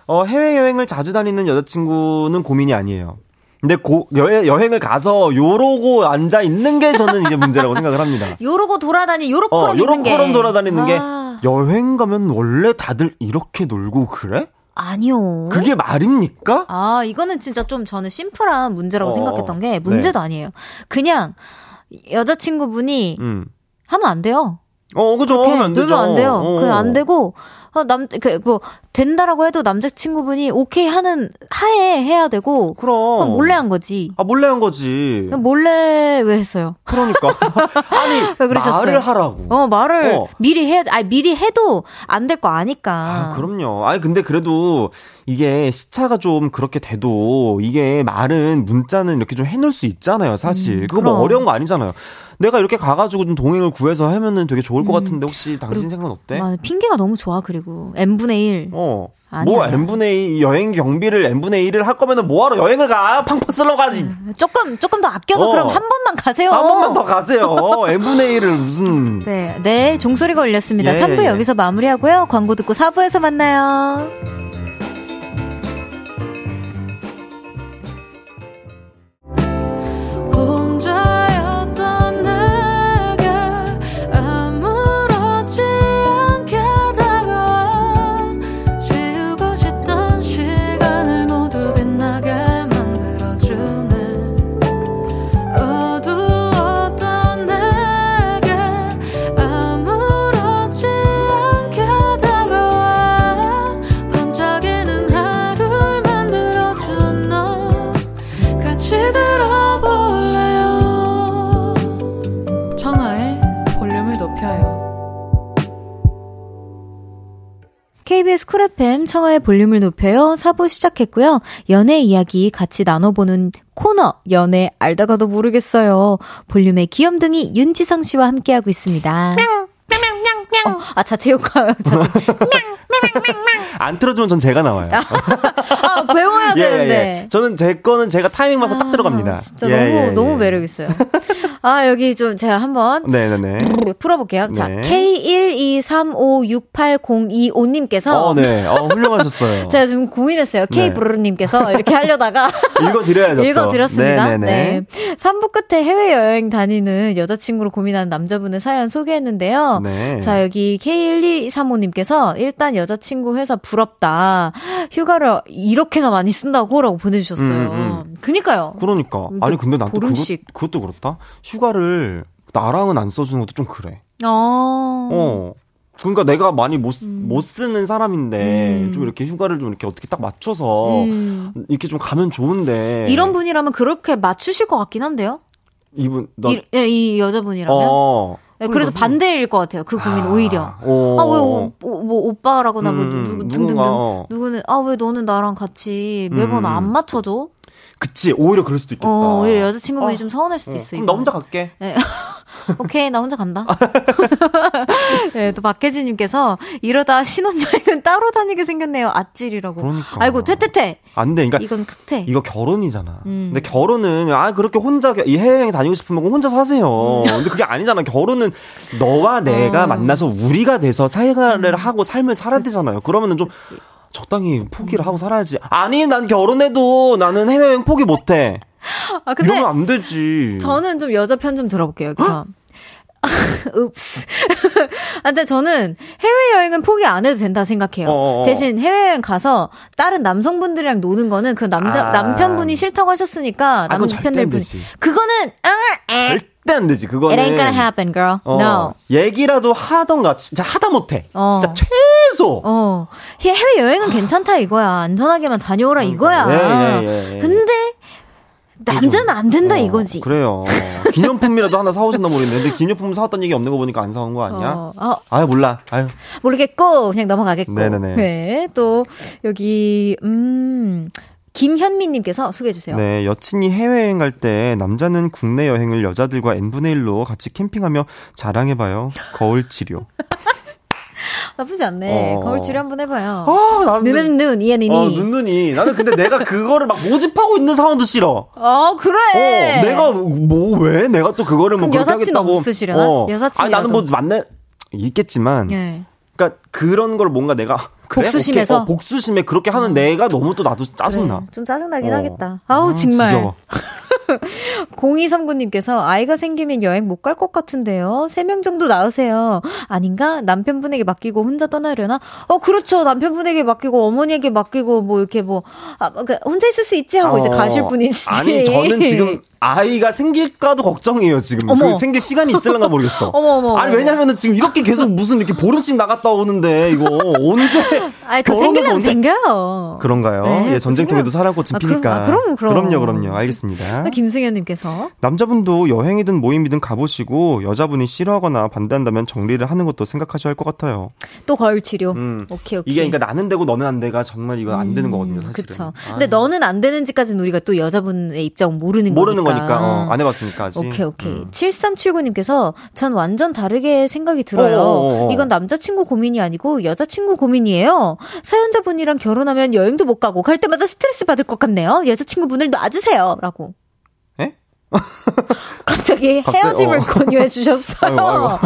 어, 해외여행을 자주 다니는 여자친구는 고민이 아니에요. 근데 고, 여, 여행을 가서 요러고 앉아 있는 게 저는 이제 문제라고 생각을 합니다. 요러고 돌아다니, 요렇코럼 어, 요렇코럼 돌아다니는 아. 게 여행 가면 원래 다들 이렇게 놀고 그래? 아니요. 그게 말입니까? 아, 이거는 진짜 좀 저는 심플한 문제라고 어, 생각했던 게 문제도 네. 아니에요. 그냥 여자친구분이 음. 하면 안 돼요. 어, 그죠. 하면 안 놀면 안 돼요. 어. 그안 되고, 어, 남, 그, 뭐, 된다라고 해도 남자친구분이 오케이 하는 하에 해야 되고. 그럼. 몰래 한 거지. 아, 몰래 한 거지. 몰래 왜 했어요? 그러니까. 아니, 왜 그러셨어요? 말을 하라고. 어, 말을 어. 미리 해야지. 아니, 미리 해도 안 될 거 아니까. 아, 그럼요. 아니, 근데 그래도 이게 시차가 좀 그렇게 돼도 이게 말은 문자는 이렇게 좀 해놓을 수 있잖아요, 사실. 음, 그거 뭐 어려운 거 아니잖아요. 내가 이렇게 가가지고 좀 동행을 구해서 하면은 되게 좋을 것 음. 같은데 혹시 당신 생각은 어때? 아, 핑계가 너무 좋아 그리고 n분의 1. 어. 아니야. 뭐 n분의 2 여행 경비를 n분의 1을 할 거면은 뭐하러 여행을 가? 팡팡 쓸러 가지. 음, 조금 조금 더 아껴서 어. 그럼 한 번만 가세요. 한 번만 더 가세요. n분의 1을 무슨 네. 네, 종소리가 울렸습니다. 예, 3부 예. 여기서 마무리하고요. 광고 듣고 4부에서 만나요. 청하의 볼륨을 높여요. 4부 시작했고요. 연애 이야기 같이 나눠보는 코너 연애 알다가도 모르겠어요. 볼륨의 귀염둥이 윤지성 씨와 함께하고 있습니다. 어, 아 자체 효과요. 자체. 안 틀어주면 전 제가 나와요. 아, 배워야 예, 되는데. 예, 예. 저는 제 거는 제가 타이밍 맞춰 딱 들어갑니다. 아, 진짜 예, 너무 예, 너무 예. 매력 있어요. 아 여기 좀 제가 한번 네네네. 풀어볼게요. 자 네. K123568025님께서 어, 네. 어, 훌륭하셨어요. 제가 지금 고민했어요. 네. K브루님께서 이렇게 하려다가 읽어드려야죠. 또. 읽어드렸습니다. 네네네. 네. 3부 끝에 해외여행 다니는 여자친구를 고민하는 남자분의 사연 소개했는데요. 네. 자, 여기 K1235님께서 일단 여자친구 회사 부럽다. 휴가를 이렇게나 많이 쓴다고? 라고 보내주셨어요. 음, 그니까요. 그러니까. 근데 아니, 근데 난또 그것. 그것도 그렇다. 휴가를 나랑은 안 써주는 것도 좀 그래. 어. 어. 그러니까 내가 많이 못, 못 쓰는 사람인데, 음. 좀 이렇게 휴가를 좀 이렇게 어떻게 딱 맞춰서, 음. 이렇게 좀 가면 좋은데. 이런 분이라면 그렇게 맞추실 것 같긴 한데요? 이분, 너. 이, 예, 이 여자분이라면? 어. 네, 그래서 반대일 것 같아요. 그 고민 아, 오히려. 어. 아, 왜, 오, 오- 뭐, 오빠라거나, 뭐, 음, 누, 누, 누군가, 등등등. 어. 누구는, 아, 왜 너는 나랑 같이 매번 음. 안 맞춰줘? 그치, 오히려 그럴 수도 있겠다. 어, 오히려 여자친구분이 어. 좀 서운할 수도 어, 있어요. 그럼 나. 혼자 갈게. 네. 오케이, 나 혼자 간다. 네, 또 박혜진님께서 이러다 신혼여행은 따로 다니게 생겼네요. 아찔이라고. 그러니까. 아이고, 퇴퇴퇴. 안 돼. 그러니까 이건 퇴퇴. 이거 결혼이잖아. 음. 근데 결혼은 아 그렇게 혼자 겨- 이 해외여행 다니고 싶으면 혼자 사세요. 근데 그게 아니잖아. 결혼은 너와 내가 어. 만나서 우리가 돼서 생활을 하고 삶을 살아야 되잖아요. 그러면은 좀 그치. 적당히 포기를 하고 살아야지. 아니 난 결혼해도 나는 해외여행 포기 못해. 아, 근데 이러면 안 되지. 저는 좀 여자 편 좀 들어볼게요, 여기서. 읍스. 아, 근데 저는 해외여행은 포기 안 해도 된다 생각해요. 어어어. 대신 해외여행 가서 다른 남성분들이랑 노는 거는 그 남자, 아. 남편분이 싫다고 하셨으니까 아. 되지. 그거는, 아, 에. 절대 안 되지. 그거는 It ain't gonna happen, girl. 어, No. 얘기라도 하던가 진짜 하다 못해. 어. 진짜 최소. 어. 해- 해외여행은 괜찮다 이거야. 안전하게만 다녀오라 이거야. 예, 예, 예. 근데, 남자는 안 된다 어, 이거지. 그래요. 기념품이라도 하나 사오셨나 모르겠는데 근데 기념품 사왔던 얘기 없는 거 보니까 안 사온 거 아니야? 어, 어, 아유 몰라. 아유. 모르겠고 그냥 넘어가겠고. 네네네. 네, 또 여기 음 김현미님께서 소개해 주세요. 네, 여친이 해외여행 갈 때 남자는 국내 여행을 여자들과 n분의 1로 같이 캠핑하며 자랑해봐요. 거울 치료. 나쁘지 않네. 어. 거울 치료 한번 해봐요. 아, 나는 눈은 눈, 이에 눈이. 어, 눈 눈이. 나는 근데 내가 그거를 막 모집하고 있는 상황도 싫어. 어, 그래. 어, 내가 뭐 왜 내가 또 그거를 뭐 그렇게 여사친 하겠다고. 없으시려나? 어. 여사친이라도. 아니 나는 뭐 만날 있겠지만 예. 그러니까 그런 걸 뭔가 내가 그래? 복수심에서? 어, 복수심에 그렇게 하는 내가 너무 또 나도 짜증나. 그래, 좀 짜증나긴 어. 하겠다. 아우, 아, 정말. 지겨워. 0239님께서 아이가 생기면 여행 못 갈 것 같은데요. 3명 정도 낳으세요. 아닌가? 남편분에게 맡기고 혼자 떠나려나? 어, 그렇죠. 남편분에게 맡기고 어머니에게 맡기고 뭐 이렇게 뭐, 아, 그 혼자 있을 수 있지 하고 이제 어, 가실 분이시지. 아니 저는 지금 아이가 생길까도 걱정이에요 지금. 어머. 그 생길 시간이 있을런가 모르겠어. 어머, 어머, 아니. 왜냐면은 지금 이렇게 계속 무슨 이렇게 보름씩 나갔다 오는데 이거 언제? 아니, 그 생기면 언제- 생겨요. 그런가요? 네, 예, 전쟁통에도 생겨- 사랑꽃은 아, 피니까. 그럼, 아, 그럼, 그럼. 그럼요, 그럼요. 알겠습니다. 또 김승현님께서 남자분도 여행이든 모임이든 가보시고 여자분이 싫어하거나 반대한다면 정리를 하는 것도 생각하셔야 할 것 같아요. 또 거울 치료. 음. 오케이, 오케이. 이게 그러니까 나는 되고 너는 안 돼가 정말 이거 안 되는 거거든요, 사실은. 그쵸. 아, 근데 너는 안 되는지까지는 우리가 또 여자분의 입장 모르는 모르는 거니까. 거니까 어, 안 해봤으니까 아직. 오케이, 오케이. 음. 7379님께서 전 완전 다르게 생각이 들어요. 어어어어. 이건 남자친구 고민이 아니고 여자친구 고민이에요. 사연자분이랑 결혼하면 여행도 못 가고 갈 때마다 스트레스 받을 것 같네요. 여자친구분을 놔주세요. 라고. 에? 갑자기 갑자기, 헤어짐을 어. 권유해 주셨어요.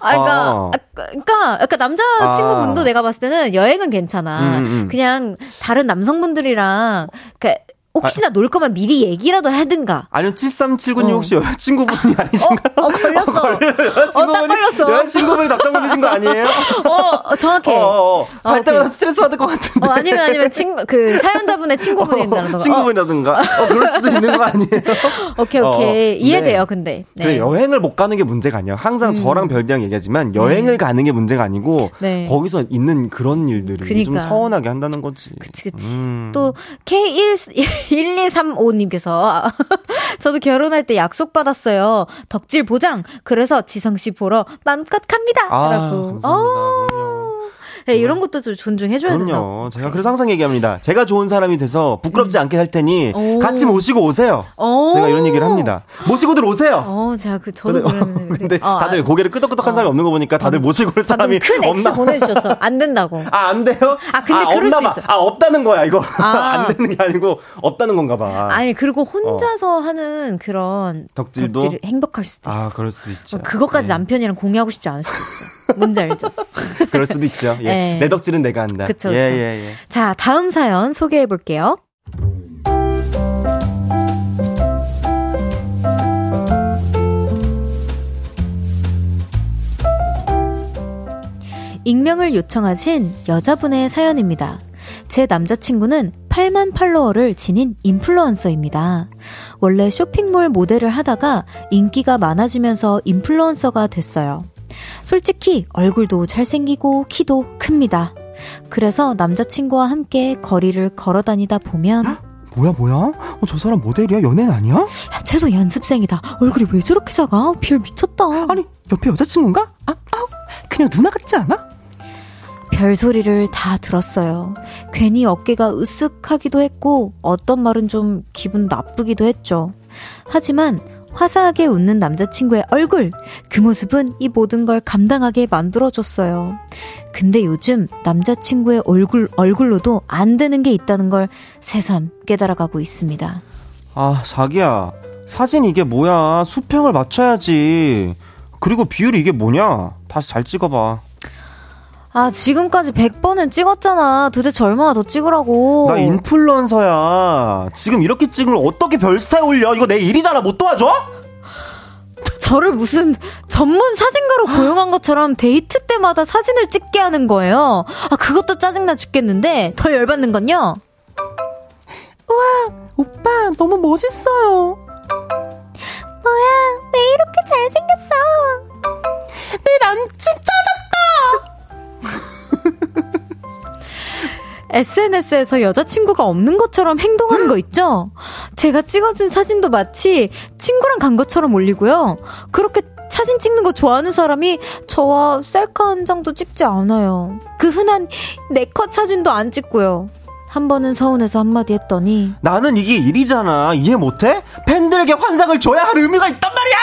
아, 그러니까, 아. 아, 그러니까, 그러니까 남자 친구분도 아. 내가 봤을 때는 여행은 괜찮아. 음, 음. 그냥 다른 남성분들이랑 그 혹시나 놀 거면 미리 얘기라도 하든가. 아니요, 7379님 어. 혹시 여자친구분이 아니신가요? 어, 걸렸어. 어, 딱 걸렸어. 여자친구분이 답장 보내신 거 아니에요? 어, 정확해. 어, 어, 어. 아, 할 때마다 오케이. 스트레스 받을 것 같은데. 어, 아니면, 아니면 친구, 그, 사연자분의 친구분이라던가. 친구분이라든가. 어, 그럴 수도 있는 거 아니에요? 어, 오케이, 오케이. 어, 이해돼요, 네. 근데. 네. 음. 그래, 여행을 못 가는 게 문제가 아니야. 항상 저랑 별디랑 얘기하지만 여행을 가는 게 문제가 아니고 네. 거기서 있는 그런 일들을 좀 그니까. 서운하게 한다는 거지. 그치, 그치. 음. 또, K1235님께서, 저도 결혼할 때 약속 받았어요. 덕질 보장. 그래서 지성 씨 보러 맘껏 갑니다. 아, 라고. 감사합니다. 어. 네, 이런 것도 좀 존중해줘야 된다. 그럼요. 제가 그래서 항상 얘기합니다. 제가 좋은 사람이 돼서 부끄럽지 음. 않게 할 테니 오. 같이 모시고 오세요. 오. 제가 이런 얘기를 합니다. 모시고들 오세요. 어, 제가 그 저도 그러는데. 근데 어, 다들 아, 고개를 끄덕끄덕한 어. 사람이 없는 거 보니까 다들 어. 모시고 올 사람이 큰 X 보내주셨어. 안 된다고. 아, 안 돼요? 아, 근데 아, 그럴 수 있어. 아, 없다는 거야, 이거. 아. 안 되는 게 아니고 없다는 건가 봐. 아니, 그리고 혼자서 어. 하는 그런 덕질도 덕질 행복할 수도 있어. 아, 그럴 수도 있죠. 그것까지 네. 남편이랑 공유하고 싶지 않을 수도 있어. 뭔지 알죠? 그럴 수도 있죠. 예. 네. 내 덕질은 내가 한다. 그쵸, 예, 그쵸. 예, 예. 자, 다음 사연 소개해 볼게요. 익명을 요청하신 여자분의 사연입니다. 제 남자친구는 8만 팔로워를 지닌 인플루언서입니다. 원래 쇼핑몰 모델을 하다가 인기가 많아지면서 인플루언서가 됐어요. 솔직히 얼굴도 잘생기고 키도 큽니다. 그래서 남자친구와 함께 거리를 걸어 다니다 보면 뭐야 뭐야? 어, 저 사람 모델이야? 연예인 아니야? 야, 최소 연습생이다. 얼굴이 왜 저렇게 작아? 비율 미쳤다. 아니 옆에 여자친구인가? 아, 아 그냥 누나 같지 않아? 별소리를 다 들었어요. 괜히 어깨가 으쓱하기도 했고 어떤 말은 좀 기분 나쁘기도 했죠. 하지만 화사하게 웃는 남자친구의 얼굴, 그 모습은 이 모든 걸 감당하게 만들어줬어요. 근데 요즘 남자친구의 얼굴, 얼굴로도 안 되는 게 있다는 걸 새삼 깨달아가고 있습니다. 아, 자기야. 사진 이게 뭐야. 수평을 맞춰야지. 그리고 비율이 이게 뭐냐. 다시 잘 찍어봐. 아, 지금까지 100번은 찍었잖아. 도대체 얼마나 더 찍으라고. 나 인플루언서야. 지금 이렇게 찍으면 어떻게 별스타에 올려? 이거 내 일이잖아. 못 도와줘? 저를 무슨 전문 사진가로 고용한 것처럼 데이트 때마다 사진을 찍게 하는 거예요. 아, 그것도 짜증나 죽겠는데, 더 열받는 건요. 우와, 오빠, 너무 멋있어요. 뭐야, 왜 이렇게 잘생겼어? 내 남친 찾았다! SNS에서 여자친구가 없는 것처럼 행동하는 거 있죠? 제가 찍어준 사진도 마치 친구랑 간 것처럼 올리고요. 그렇게 사진 찍는 거 좋아하는 사람이 저와 셀카 한 장도 찍지 않아요. 그 흔한 네컷 사진도 안 찍고요. 한 번은 서운해서 한마디 했더니 나는 이게 일이잖아. 이해 못해? 팬들에게 환상을 줘야 할 의미가 있단 말이야!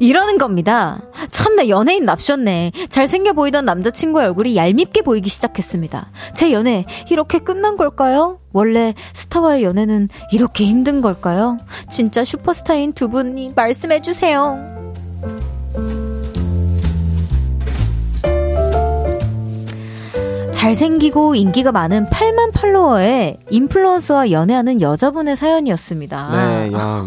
이러는 겁니다. 참 나 연예인 납셨네. 잘생겨 보이던 남자친구의 얼굴이 얄밉게 보이기 시작했습니다. 제 연애 이렇게 끝난 걸까요? 원래 스타와의 연애는 이렇게 힘든 걸까요? 진짜 슈퍼스타인 두 분이 말씀해주세요. 잘생기고 인기가 많은 8만 팔로워의 인플루언서와 연애하는 여자분의 사연이었습니다. 네, 야.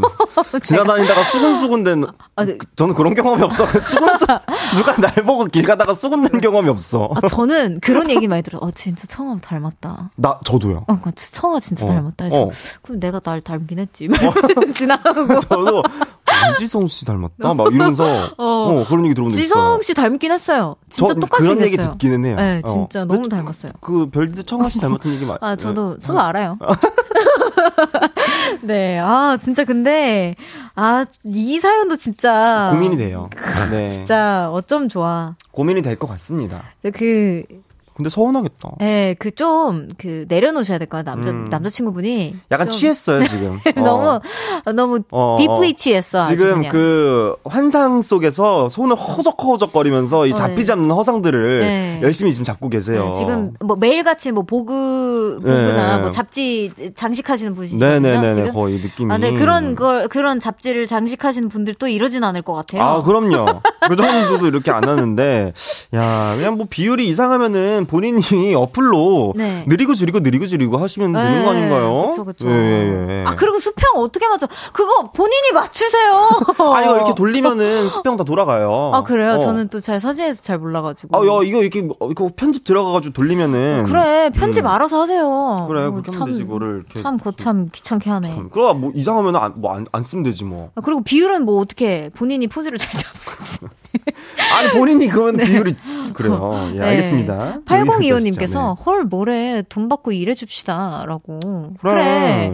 지나다니다가 수근수근 된. 아, 네. 저는 그런 경험이 없어. 수근수, 누가 날 보고 길 가다가 수근 된 경험이 없어. 아, 저는 그런 얘기 많이 들어. 어, 진짜 청아 닮았다. 나, 저도요. 어, 청아 진짜 어. 닮았다. 해서. 어. 그럼 내가 날 닮긴 했지. 어. 지나가고. 저도, 안지성 씨 닮았다? 막 이러면서, 어, 어 그런 얘기 들어본 적 있어요. 지성 씨 닮긴 했어요. 진짜 똑같이 그런. 얘기 듣기는 해요. 네, 진짜 너무 닮았어요. 닮았어요. 그 별디도 청아 씨 닮았던 얘기 많이. 아 저도 저도 알아요. 네, 아 진짜 근데 아 이 사연도 진짜 고민이 돼요. 네. 진짜 어쩜 좋아. 고민이 될 것 같습니다. 그 근데 서운하겠다. 네, 그 좀 그 내려놓으셔야 될 거야 남자 음. 남자친구분이. 약간 좀, 취했어요 지금. 너무 어. 너무 어, 딥리 어. 취했어. 지금 그 환상 속에서 손을 허적허적거리면서 이 어, 잡히지 않는 네. 허상들을 네. 열심히 지금 잡고 계세요. 네, 지금 뭐 매일 같이 뭐 보그 보그나 네. 뭐 잡지 장식하시는 분이시거든요. 네네네 지금? 거의 느낌이. 아, 네 그런 걸 그런 잡지를 장식하시는 분들 또 이러진 않을 것 같아요. 아 그럼요. 그 정도도 이렇게 안 하는데 야 그냥 뭐 비율이 이상하면은 본인이 어플로 네. 느리고 줄이고 느리고 줄이고 하시면 네. 되는 거 아닌가요? 그렇죠, 그렇죠. 예, 예. 아 그리고 수평 어떻게 맞춰? 그거 본인이 맞추세요. 아니 이거 이렇게 돌리면은 수평 다 돌아가요. 아 그래요? 어. 저는 또 잘 사진에서 잘 몰라가지고. 아, 야 이거 이렇게 이거 편집 들어가가지고 돌리면은. 그래 편집 음. 알아서 하세요. 그래 어, 그렇게 참, 되지 뭐를. 참 거참 귀찮게 하네. 참. 그럼 뭐 이상하면 안, 뭐안 안 쓰면 되지 뭐. 아, 그리고 비율은 뭐 어떻게 본인이 포즈를 잘 잡았지. 아니 본인이 그건 네. 비율이 그래요. 예, 네. 알겠습니다. 8025님께서 네. 헐 뭐래 돈 받고 일해 줍시다라고. 그래. 그래.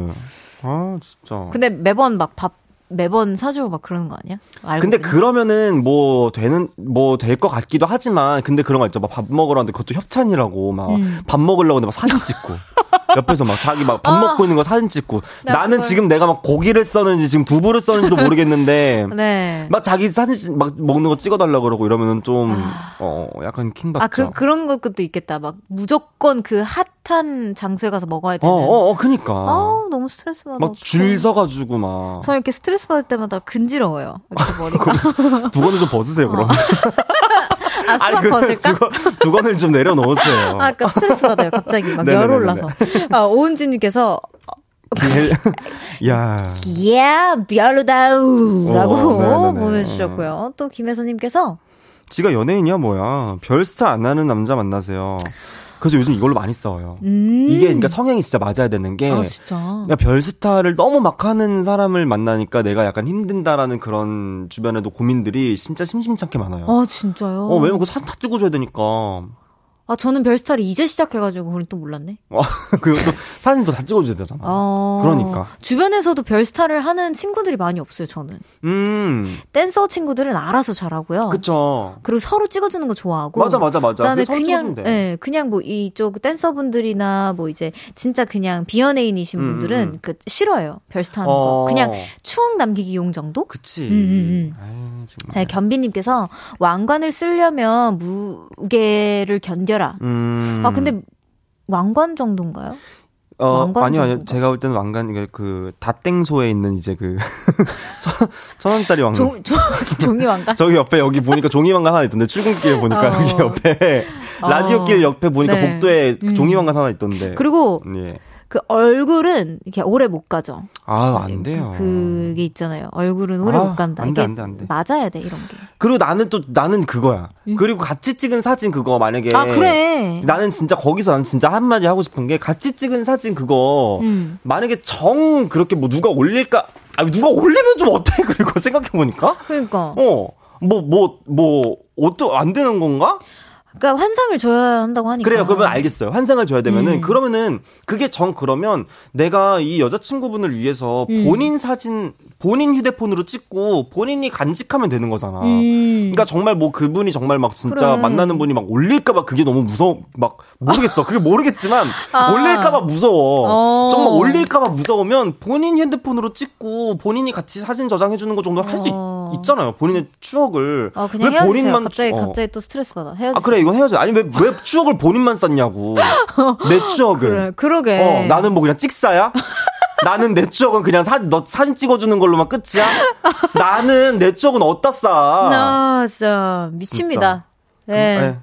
아 진짜. 근데 매번 막 밥 매번 사주고 막 그러는 거 아니야? 알고 근데 보면? 그러면은 뭐 되는 뭐 될 것 같기도 하지만 근데 그런 거 있죠. 막 밥 먹으러 왔는데 그것도 협찬이라고 막밥 음. 먹으려고 근데 막 사진 찍고 옆에서 막 자기 막밥 먹고 있는 거 사진 찍고 나 나는 그걸- 지금 내가 막 고기를 써는지 지금 두부를 써는지도 모르겠는데 네. 막 자기 사진 찍- 막 먹는 거 찍어달라 그러고 이러면은 좀어 약간 킹받죠. 아, 그, 그런 것도 있겠다. 막, 무조건 그 핫한 장소에 가서 먹어야 되는. 어, 어, 어, 그니까. 아우, 너무 스트레스 받아. 막 줄 서가지고 막. 저 이렇게 스트레스 받을 때마다 근지러워요. 이렇게 머리가. 두건을 좀 벗으세요, 그럼. 아, 수박 그 벗을까? 두건, 두건을 좀 내려놓으세요. 아, 그니까 스트레스 받아요. 갑자기 막. 열 올라서. 아, 오은지님께서, 야 야, 별로다우! 라고 어. 보내주셨고요. 또 김혜선님께서, 지가 연예인이야, 뭐야. 별스타 안 하는 남자 만나세요. 그래서 요즘 이걸로 많이 싸워요. 음. 이게 그러니까 성향이 진짜 맞아야 되는 게. 아, 진짜. 그러니까 별스타를 너무 막 하는 사람을 만나니까 내가 약간 힘든다라는 그런 주변에도 고민들이 진짜 심심찮게 많아요. 아, 진짜요? 어, 왜냐면 그 사진 다 찍어줘야 되니까. 아, 저는 별스타를 이제 시작해가지고, 그걸 또 몰랐네. 어, 그리고 또 사진도 다 찍어줘야 되잖아. 어. 그러니까. 주변에서도 별스타를 하는 친구들이 많이 없어요, 저는. 음, 댄서 친구들은 알아서 잘하고요. 그쵸. 그리고 서로 찍어주는 거 좋아하고. 맞아, 맞아, 맞아. 그다음에 그냥. 예, 그냥 뭐 이쪽 댄서분들이나 뭐 이제 진짜 그냥 비연예인이신 음, 분들은 음. 그 싫어해요. 별스타 하는 어. 거. 그냥 추억 남기기 용 정도? 그치. 음, 음, 아유, 정말. 네, 견비님께서 왕관을 쓰려면 무게를 견뎌 라. 음. 아, 근데 왕관 정도인가요? 어, 왕관 아니요, 아니요. 제가 볼 때는 왕관, 그, 다땡소에 있는 이제 그, 천, 천 원짜리 왕관. 종, 종, 종이 왕관? 저기 옆에 여기 보니까 종이 왕관 하나 있던데, 출근길에 보니까 어. 여기 옆에, 라디오길 옆에 보니까 네. 복도에 그 음. 종이 왕관 하나 있던데. 그리고 예. 그 얼굴은 이렇게 오래 못 가죠. 아, 안 돼요. 그, 게 있잖아요. 얼굴은 오래 아, 못 간다. 안 돼, 이게 안 돼, 안 돼. 맞아야 돼, 이런 게. 그리고 나는 또, 나는 그거야. 그리고 같이 찍은 사진 그거 만약에. 아, 그래. 나는 진짜 거기서 나는 진짜 한마디 하고 싶은 게 같이 찍은 사진 그거 음. 만약에 정 그렇게 뭐 누가 올릴까 아 누가 올리면 좀 어때 그리고 생각해 보니까 그러니까. 어뭐 뭐 뭐 어쩌 안 되는 건가? 그러니까 환상을 줘야 한다고 하니까. 그래요. 그러면 알겠어요. 환상을 줘야 되면은 음. 그러면은 그게 정 그러면 내가 이 여자친구분을 위해서 음. 본인 사진 본인 휴대폰으로 찍고 본인이 간직하면 되는 거잖아. 음. 그러니까 정말 뭐 그분이 정말 막 진짜 그래. 만나는 분이 막 올릴까 봐 그게 너무 무서워. 막 모르겠어. 그게 모르겠지만 아. 올릴까 봐 무서워. 어. 정말 올릴까 봐 무서우면 본인 핸드폰으로 찍고 본인이 같이 사진 저장해 주는 거 정도 할수 어. 있잖아요. 본인의 추억을. 어, 그냥 헤어지세요. 갑자기, 어. 갑자기 또 스트레스 받아. 헤어지 아 그래 이건 헤어져. 아니 왜왜 추억을 본인만 썼냐고. 내 추억을. 그래, 그러게. 어 나는 뭐 그냥 찍사야? 나는 내 추억은 그냥 사, 너 사진 찍어주는 걸로만 끝이야? 나는 내 추억은 어디다 싸? 나 진짜 미칩니다. 예. 예, 예, 그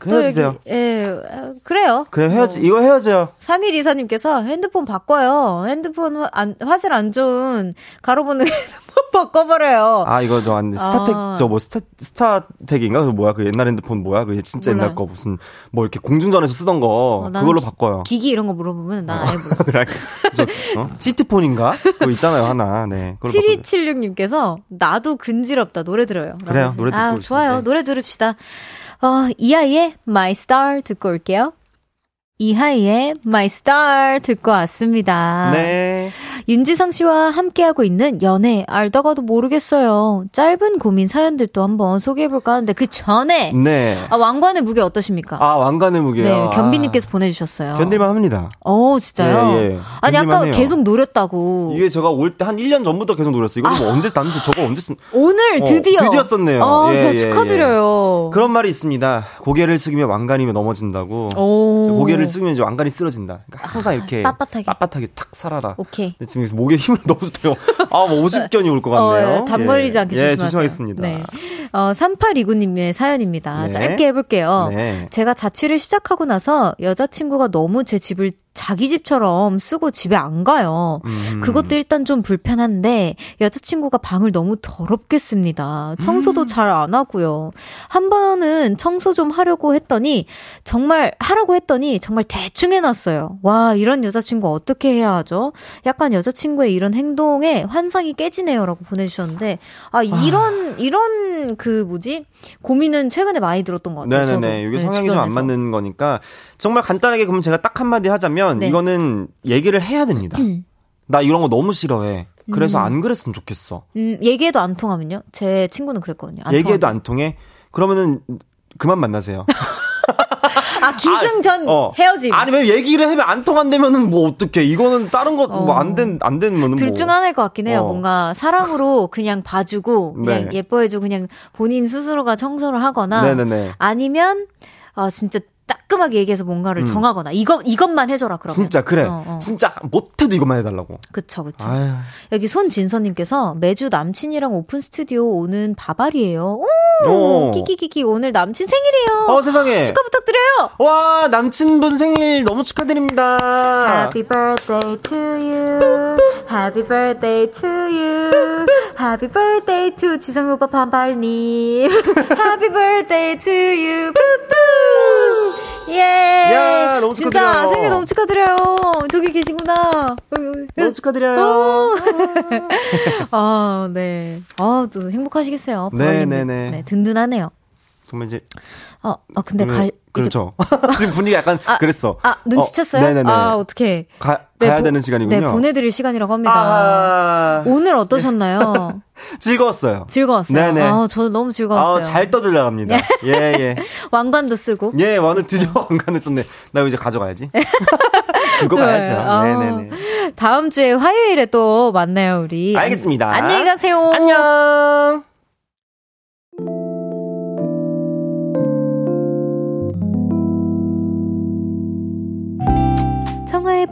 또 헤어지세요. 여기, 예, 어, 그래요. 그래 헤어지 이거 헤어져요. 3일 이사님께서 핸드폰 바꿔요. 핸드폰 화, 안, 화질 안 좋은 가로 보는 핸드폰 바꿔버려요. 아 이거 저 안 스타텍 아. 저뭐 스타 스타텍인가 그 뭐야 그 옛날 핸드폰 뭐야 그 진짜 몰라요. 옛날 거 무슨 뭐 이렇게 공중전에서 쓰던 거 어, 그걸로 기- 바꿔요. 기기 이런 거 물어보면 난 아예 몰라. 그래 저 어? 시티폰인가 그거 있잖아요 하나 네. 그걸로 바꿔요. 7276님께서 나도 근지럽다 노래 들어요. 그래요, 노래 듣고 아. 좋아요. 네. 노래 들읍시다. 어, 이하이의 My Star 듣고 올게요. 이하이의 My Star 듣고 왔습니다. 네. 윤지성 씨와 함께하고 있는 연애 알다가도 모르겠어요. 짧은 고민 사연들도 한번 소개해볼까 하는데 그 전에 네. 아, 왕관의 무게 어떠십니까? 아 왕관의 무게요. 네, 견비님께서 아, 보내주셨어요. 견딜만 합니다. 어, 진짜요? 예, 예. 아니, 아까 해요. 계속 노렸다고. 이게 제가 올 때 한 1년 전부터 계속 노렸어요. 이거 뭐 언제 나는 저거 언제 쓴 오늘 어, 드디어. 드디어 썼네요. 어, 예, 저 예, 축하드려요. 그런 말이 있습니다. 고개를 숙이면 왕관이면 넘어진다고. 오. 고개를 숙이면 이제 왕관이 쓰러진다. 그러니까 항상 이렇게 빳빳하게. 빳빳하게 탁 살아라. 오케이. 근데 지금 여기서 목에 힘을 너무 좋대요. 아, 뭐 50견이 올 것 같네요. 어, 담 걸리지 않게 예, 조심하세요. 조심하겠습니다. 네. 어, 3829님의 사연입니다. 네. 짧게 해볼게요. 네. 제가 자취를 시작하고 나서 여자친구가 너무 제 집을 자기 집처럼 쓰고 집에 안 가요. 음. 그것도 일단 좀 불편한데 여자친구가 방을 너무 더럽게 씁니다. 청소도 음. 잘안 하고요. 한 번은 청소 좀 하려고 했더니 정말 하라고 했더니 정말 대충 해놨어요. 와 이런 여자친구 어떻게 해야 하죠? 약간 여자친구의 이런 행동에 환상이 깨지네요라고 보내주셨는데 아 이런 이런 그 뭐지 고민은 최근에 많이 들었던 것 같아요. 네네네. 이게 네, 성향이 좀 안. 맞는 거니까 정말 간단하게 그럼 제가 딱 한마디 하자면 네. 이거는 얘기를 해야 됩니다. 나 이런 거 너무 싫어해. 그래서 음. 안 그랬으면 좋겠어. 음, 얘기해도 안 통하면요? 제 친구는 그랬거든요. 안 얘기해도 통하면. 안 통해? 그러면은 그만 만나세요. 아 기승전 아, 어. 헤어짐. 아니면 얘기를 하면 안 통한다면은 뭐 어떻게? 이거는 다른 거 뭐 안 된안 어. 되면은 둘중 뭐. 하나일 것 같긴 해요. 어. 뭔가 사랑으로 그냥 봐주고 그냥 네. 예뻐해주고 그냥 본인 스스로가 청소를 하거나 네네네. 아니면 아 진짜 따끔하게 얘기해서 뭔가를 음. 정하거나 이거 이것만 해줘라 그러면. 진짜 그래. 어, 어. 진짜 못해도 이것만 해달라고. 그쵸 그쵸. 아유. 여기 손진서님께서 매주 남친이랑 오픈 스튜디오 오는 바발이에요. 오, 키키키키 오늘 남친 생일이에요. 어 세상에. 축하 부탁드려요. 와 남친분 생일 너무 축하드립니다. Happy birthday to you. Happy birthday to you. Happy birthday to 지성이 오빠 반발님. Happy birthday to you. 뿌뿌 예. 야, 너무 축하드려요. 진짜 생일 너무 축하드려요. 저기 계시구나. 너무 축하드려요. 아, 네. 아, 또 행복하시겠어요. 네 네네. 네, 네. 든든하네요. 정말 이제. 어, 아, 근데 네, 가, 그렇죠. 지금 분위기 약간 아, 그랬어. 아, 눈치챘어요? 어, 네네네. 아, 어떻게. 가, 네, 가야 보, 되는 시간이군요. 네, 보내드릴 시간이라고 합니다. 아~ 오늘 어떠셨나요? 즐거웠어요. 즐거웠어요. 네네. 아, 저도 너무 즐거웠어요. 아, 잘 떠들어갑니다. 예, 예. 왕관도 쓰고. 예, 오늘 드디어 왕관을 썼네. 나 이제 가져가야지. 두고 가야죠. 아, 네네네. 다음 주에 화요일에 또 만나요, 우리. 알겠습니다. 안녕히 가세요. 안녕.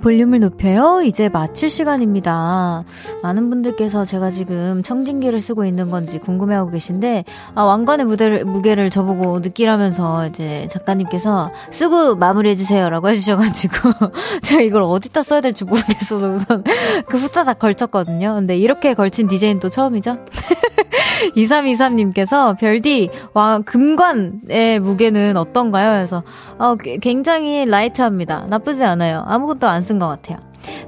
볼륨을 높여요. 이제 마칠 시간입니다. 많은 분들께서 제가 지금 청진기를 쓰고 있는 건지 궁금해하고 계신데, 아, 왕관의 무대를, 무게를 저보고 느끼라면서 이제 작가님께서 쓰고 마무리해주세요 라고 해주셔가지고, 제가 이걸 어디다 써야 될지 모르겠어서 우선 그 후다닥 걸쳤거든요. 근데 이렇게 걸친 디자인 또 처음이죠? 2323님께서 별디, 와, 금관의 무게는 어떤가요? 그래서, 어, 굉장히 라이트합니다. 나쁘지 않아요. 아무것도 안쓴 것 같아요.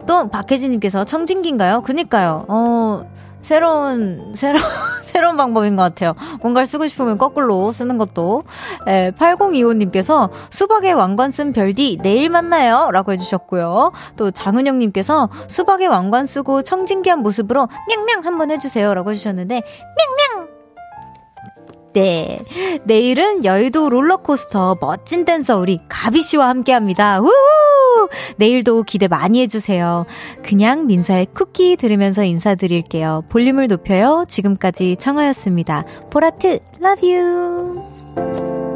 또, 박혜진님께서 청진기인가요? 그니까요. 어, 새로운, 새로운, 새로운 방법인 것 같아요. 뭔가를 쓰고 싶으면 거꾸로 쓰는 것도. 에, 8025님께서 수박의 왕관 쓴 별디 내일 만나요. 라고 해주셨고요. 또 장은영님께서 수박의 왕관 쓰고 청진기한 모습으로 냥냥 한번 해주세요. 라고 해주셨는데, 냥냥! 네. 내일은 여의도 롤러코스터 멋진 댄서 우리 가비 씨와 함께 합니다. 우 내일도 기대 많이 해주세요. 그냥 민서의 쿠키 들으면서 인사드릴게요. 볼륨을 높여요. 지금까지 청하였습니다. 보라트, love you.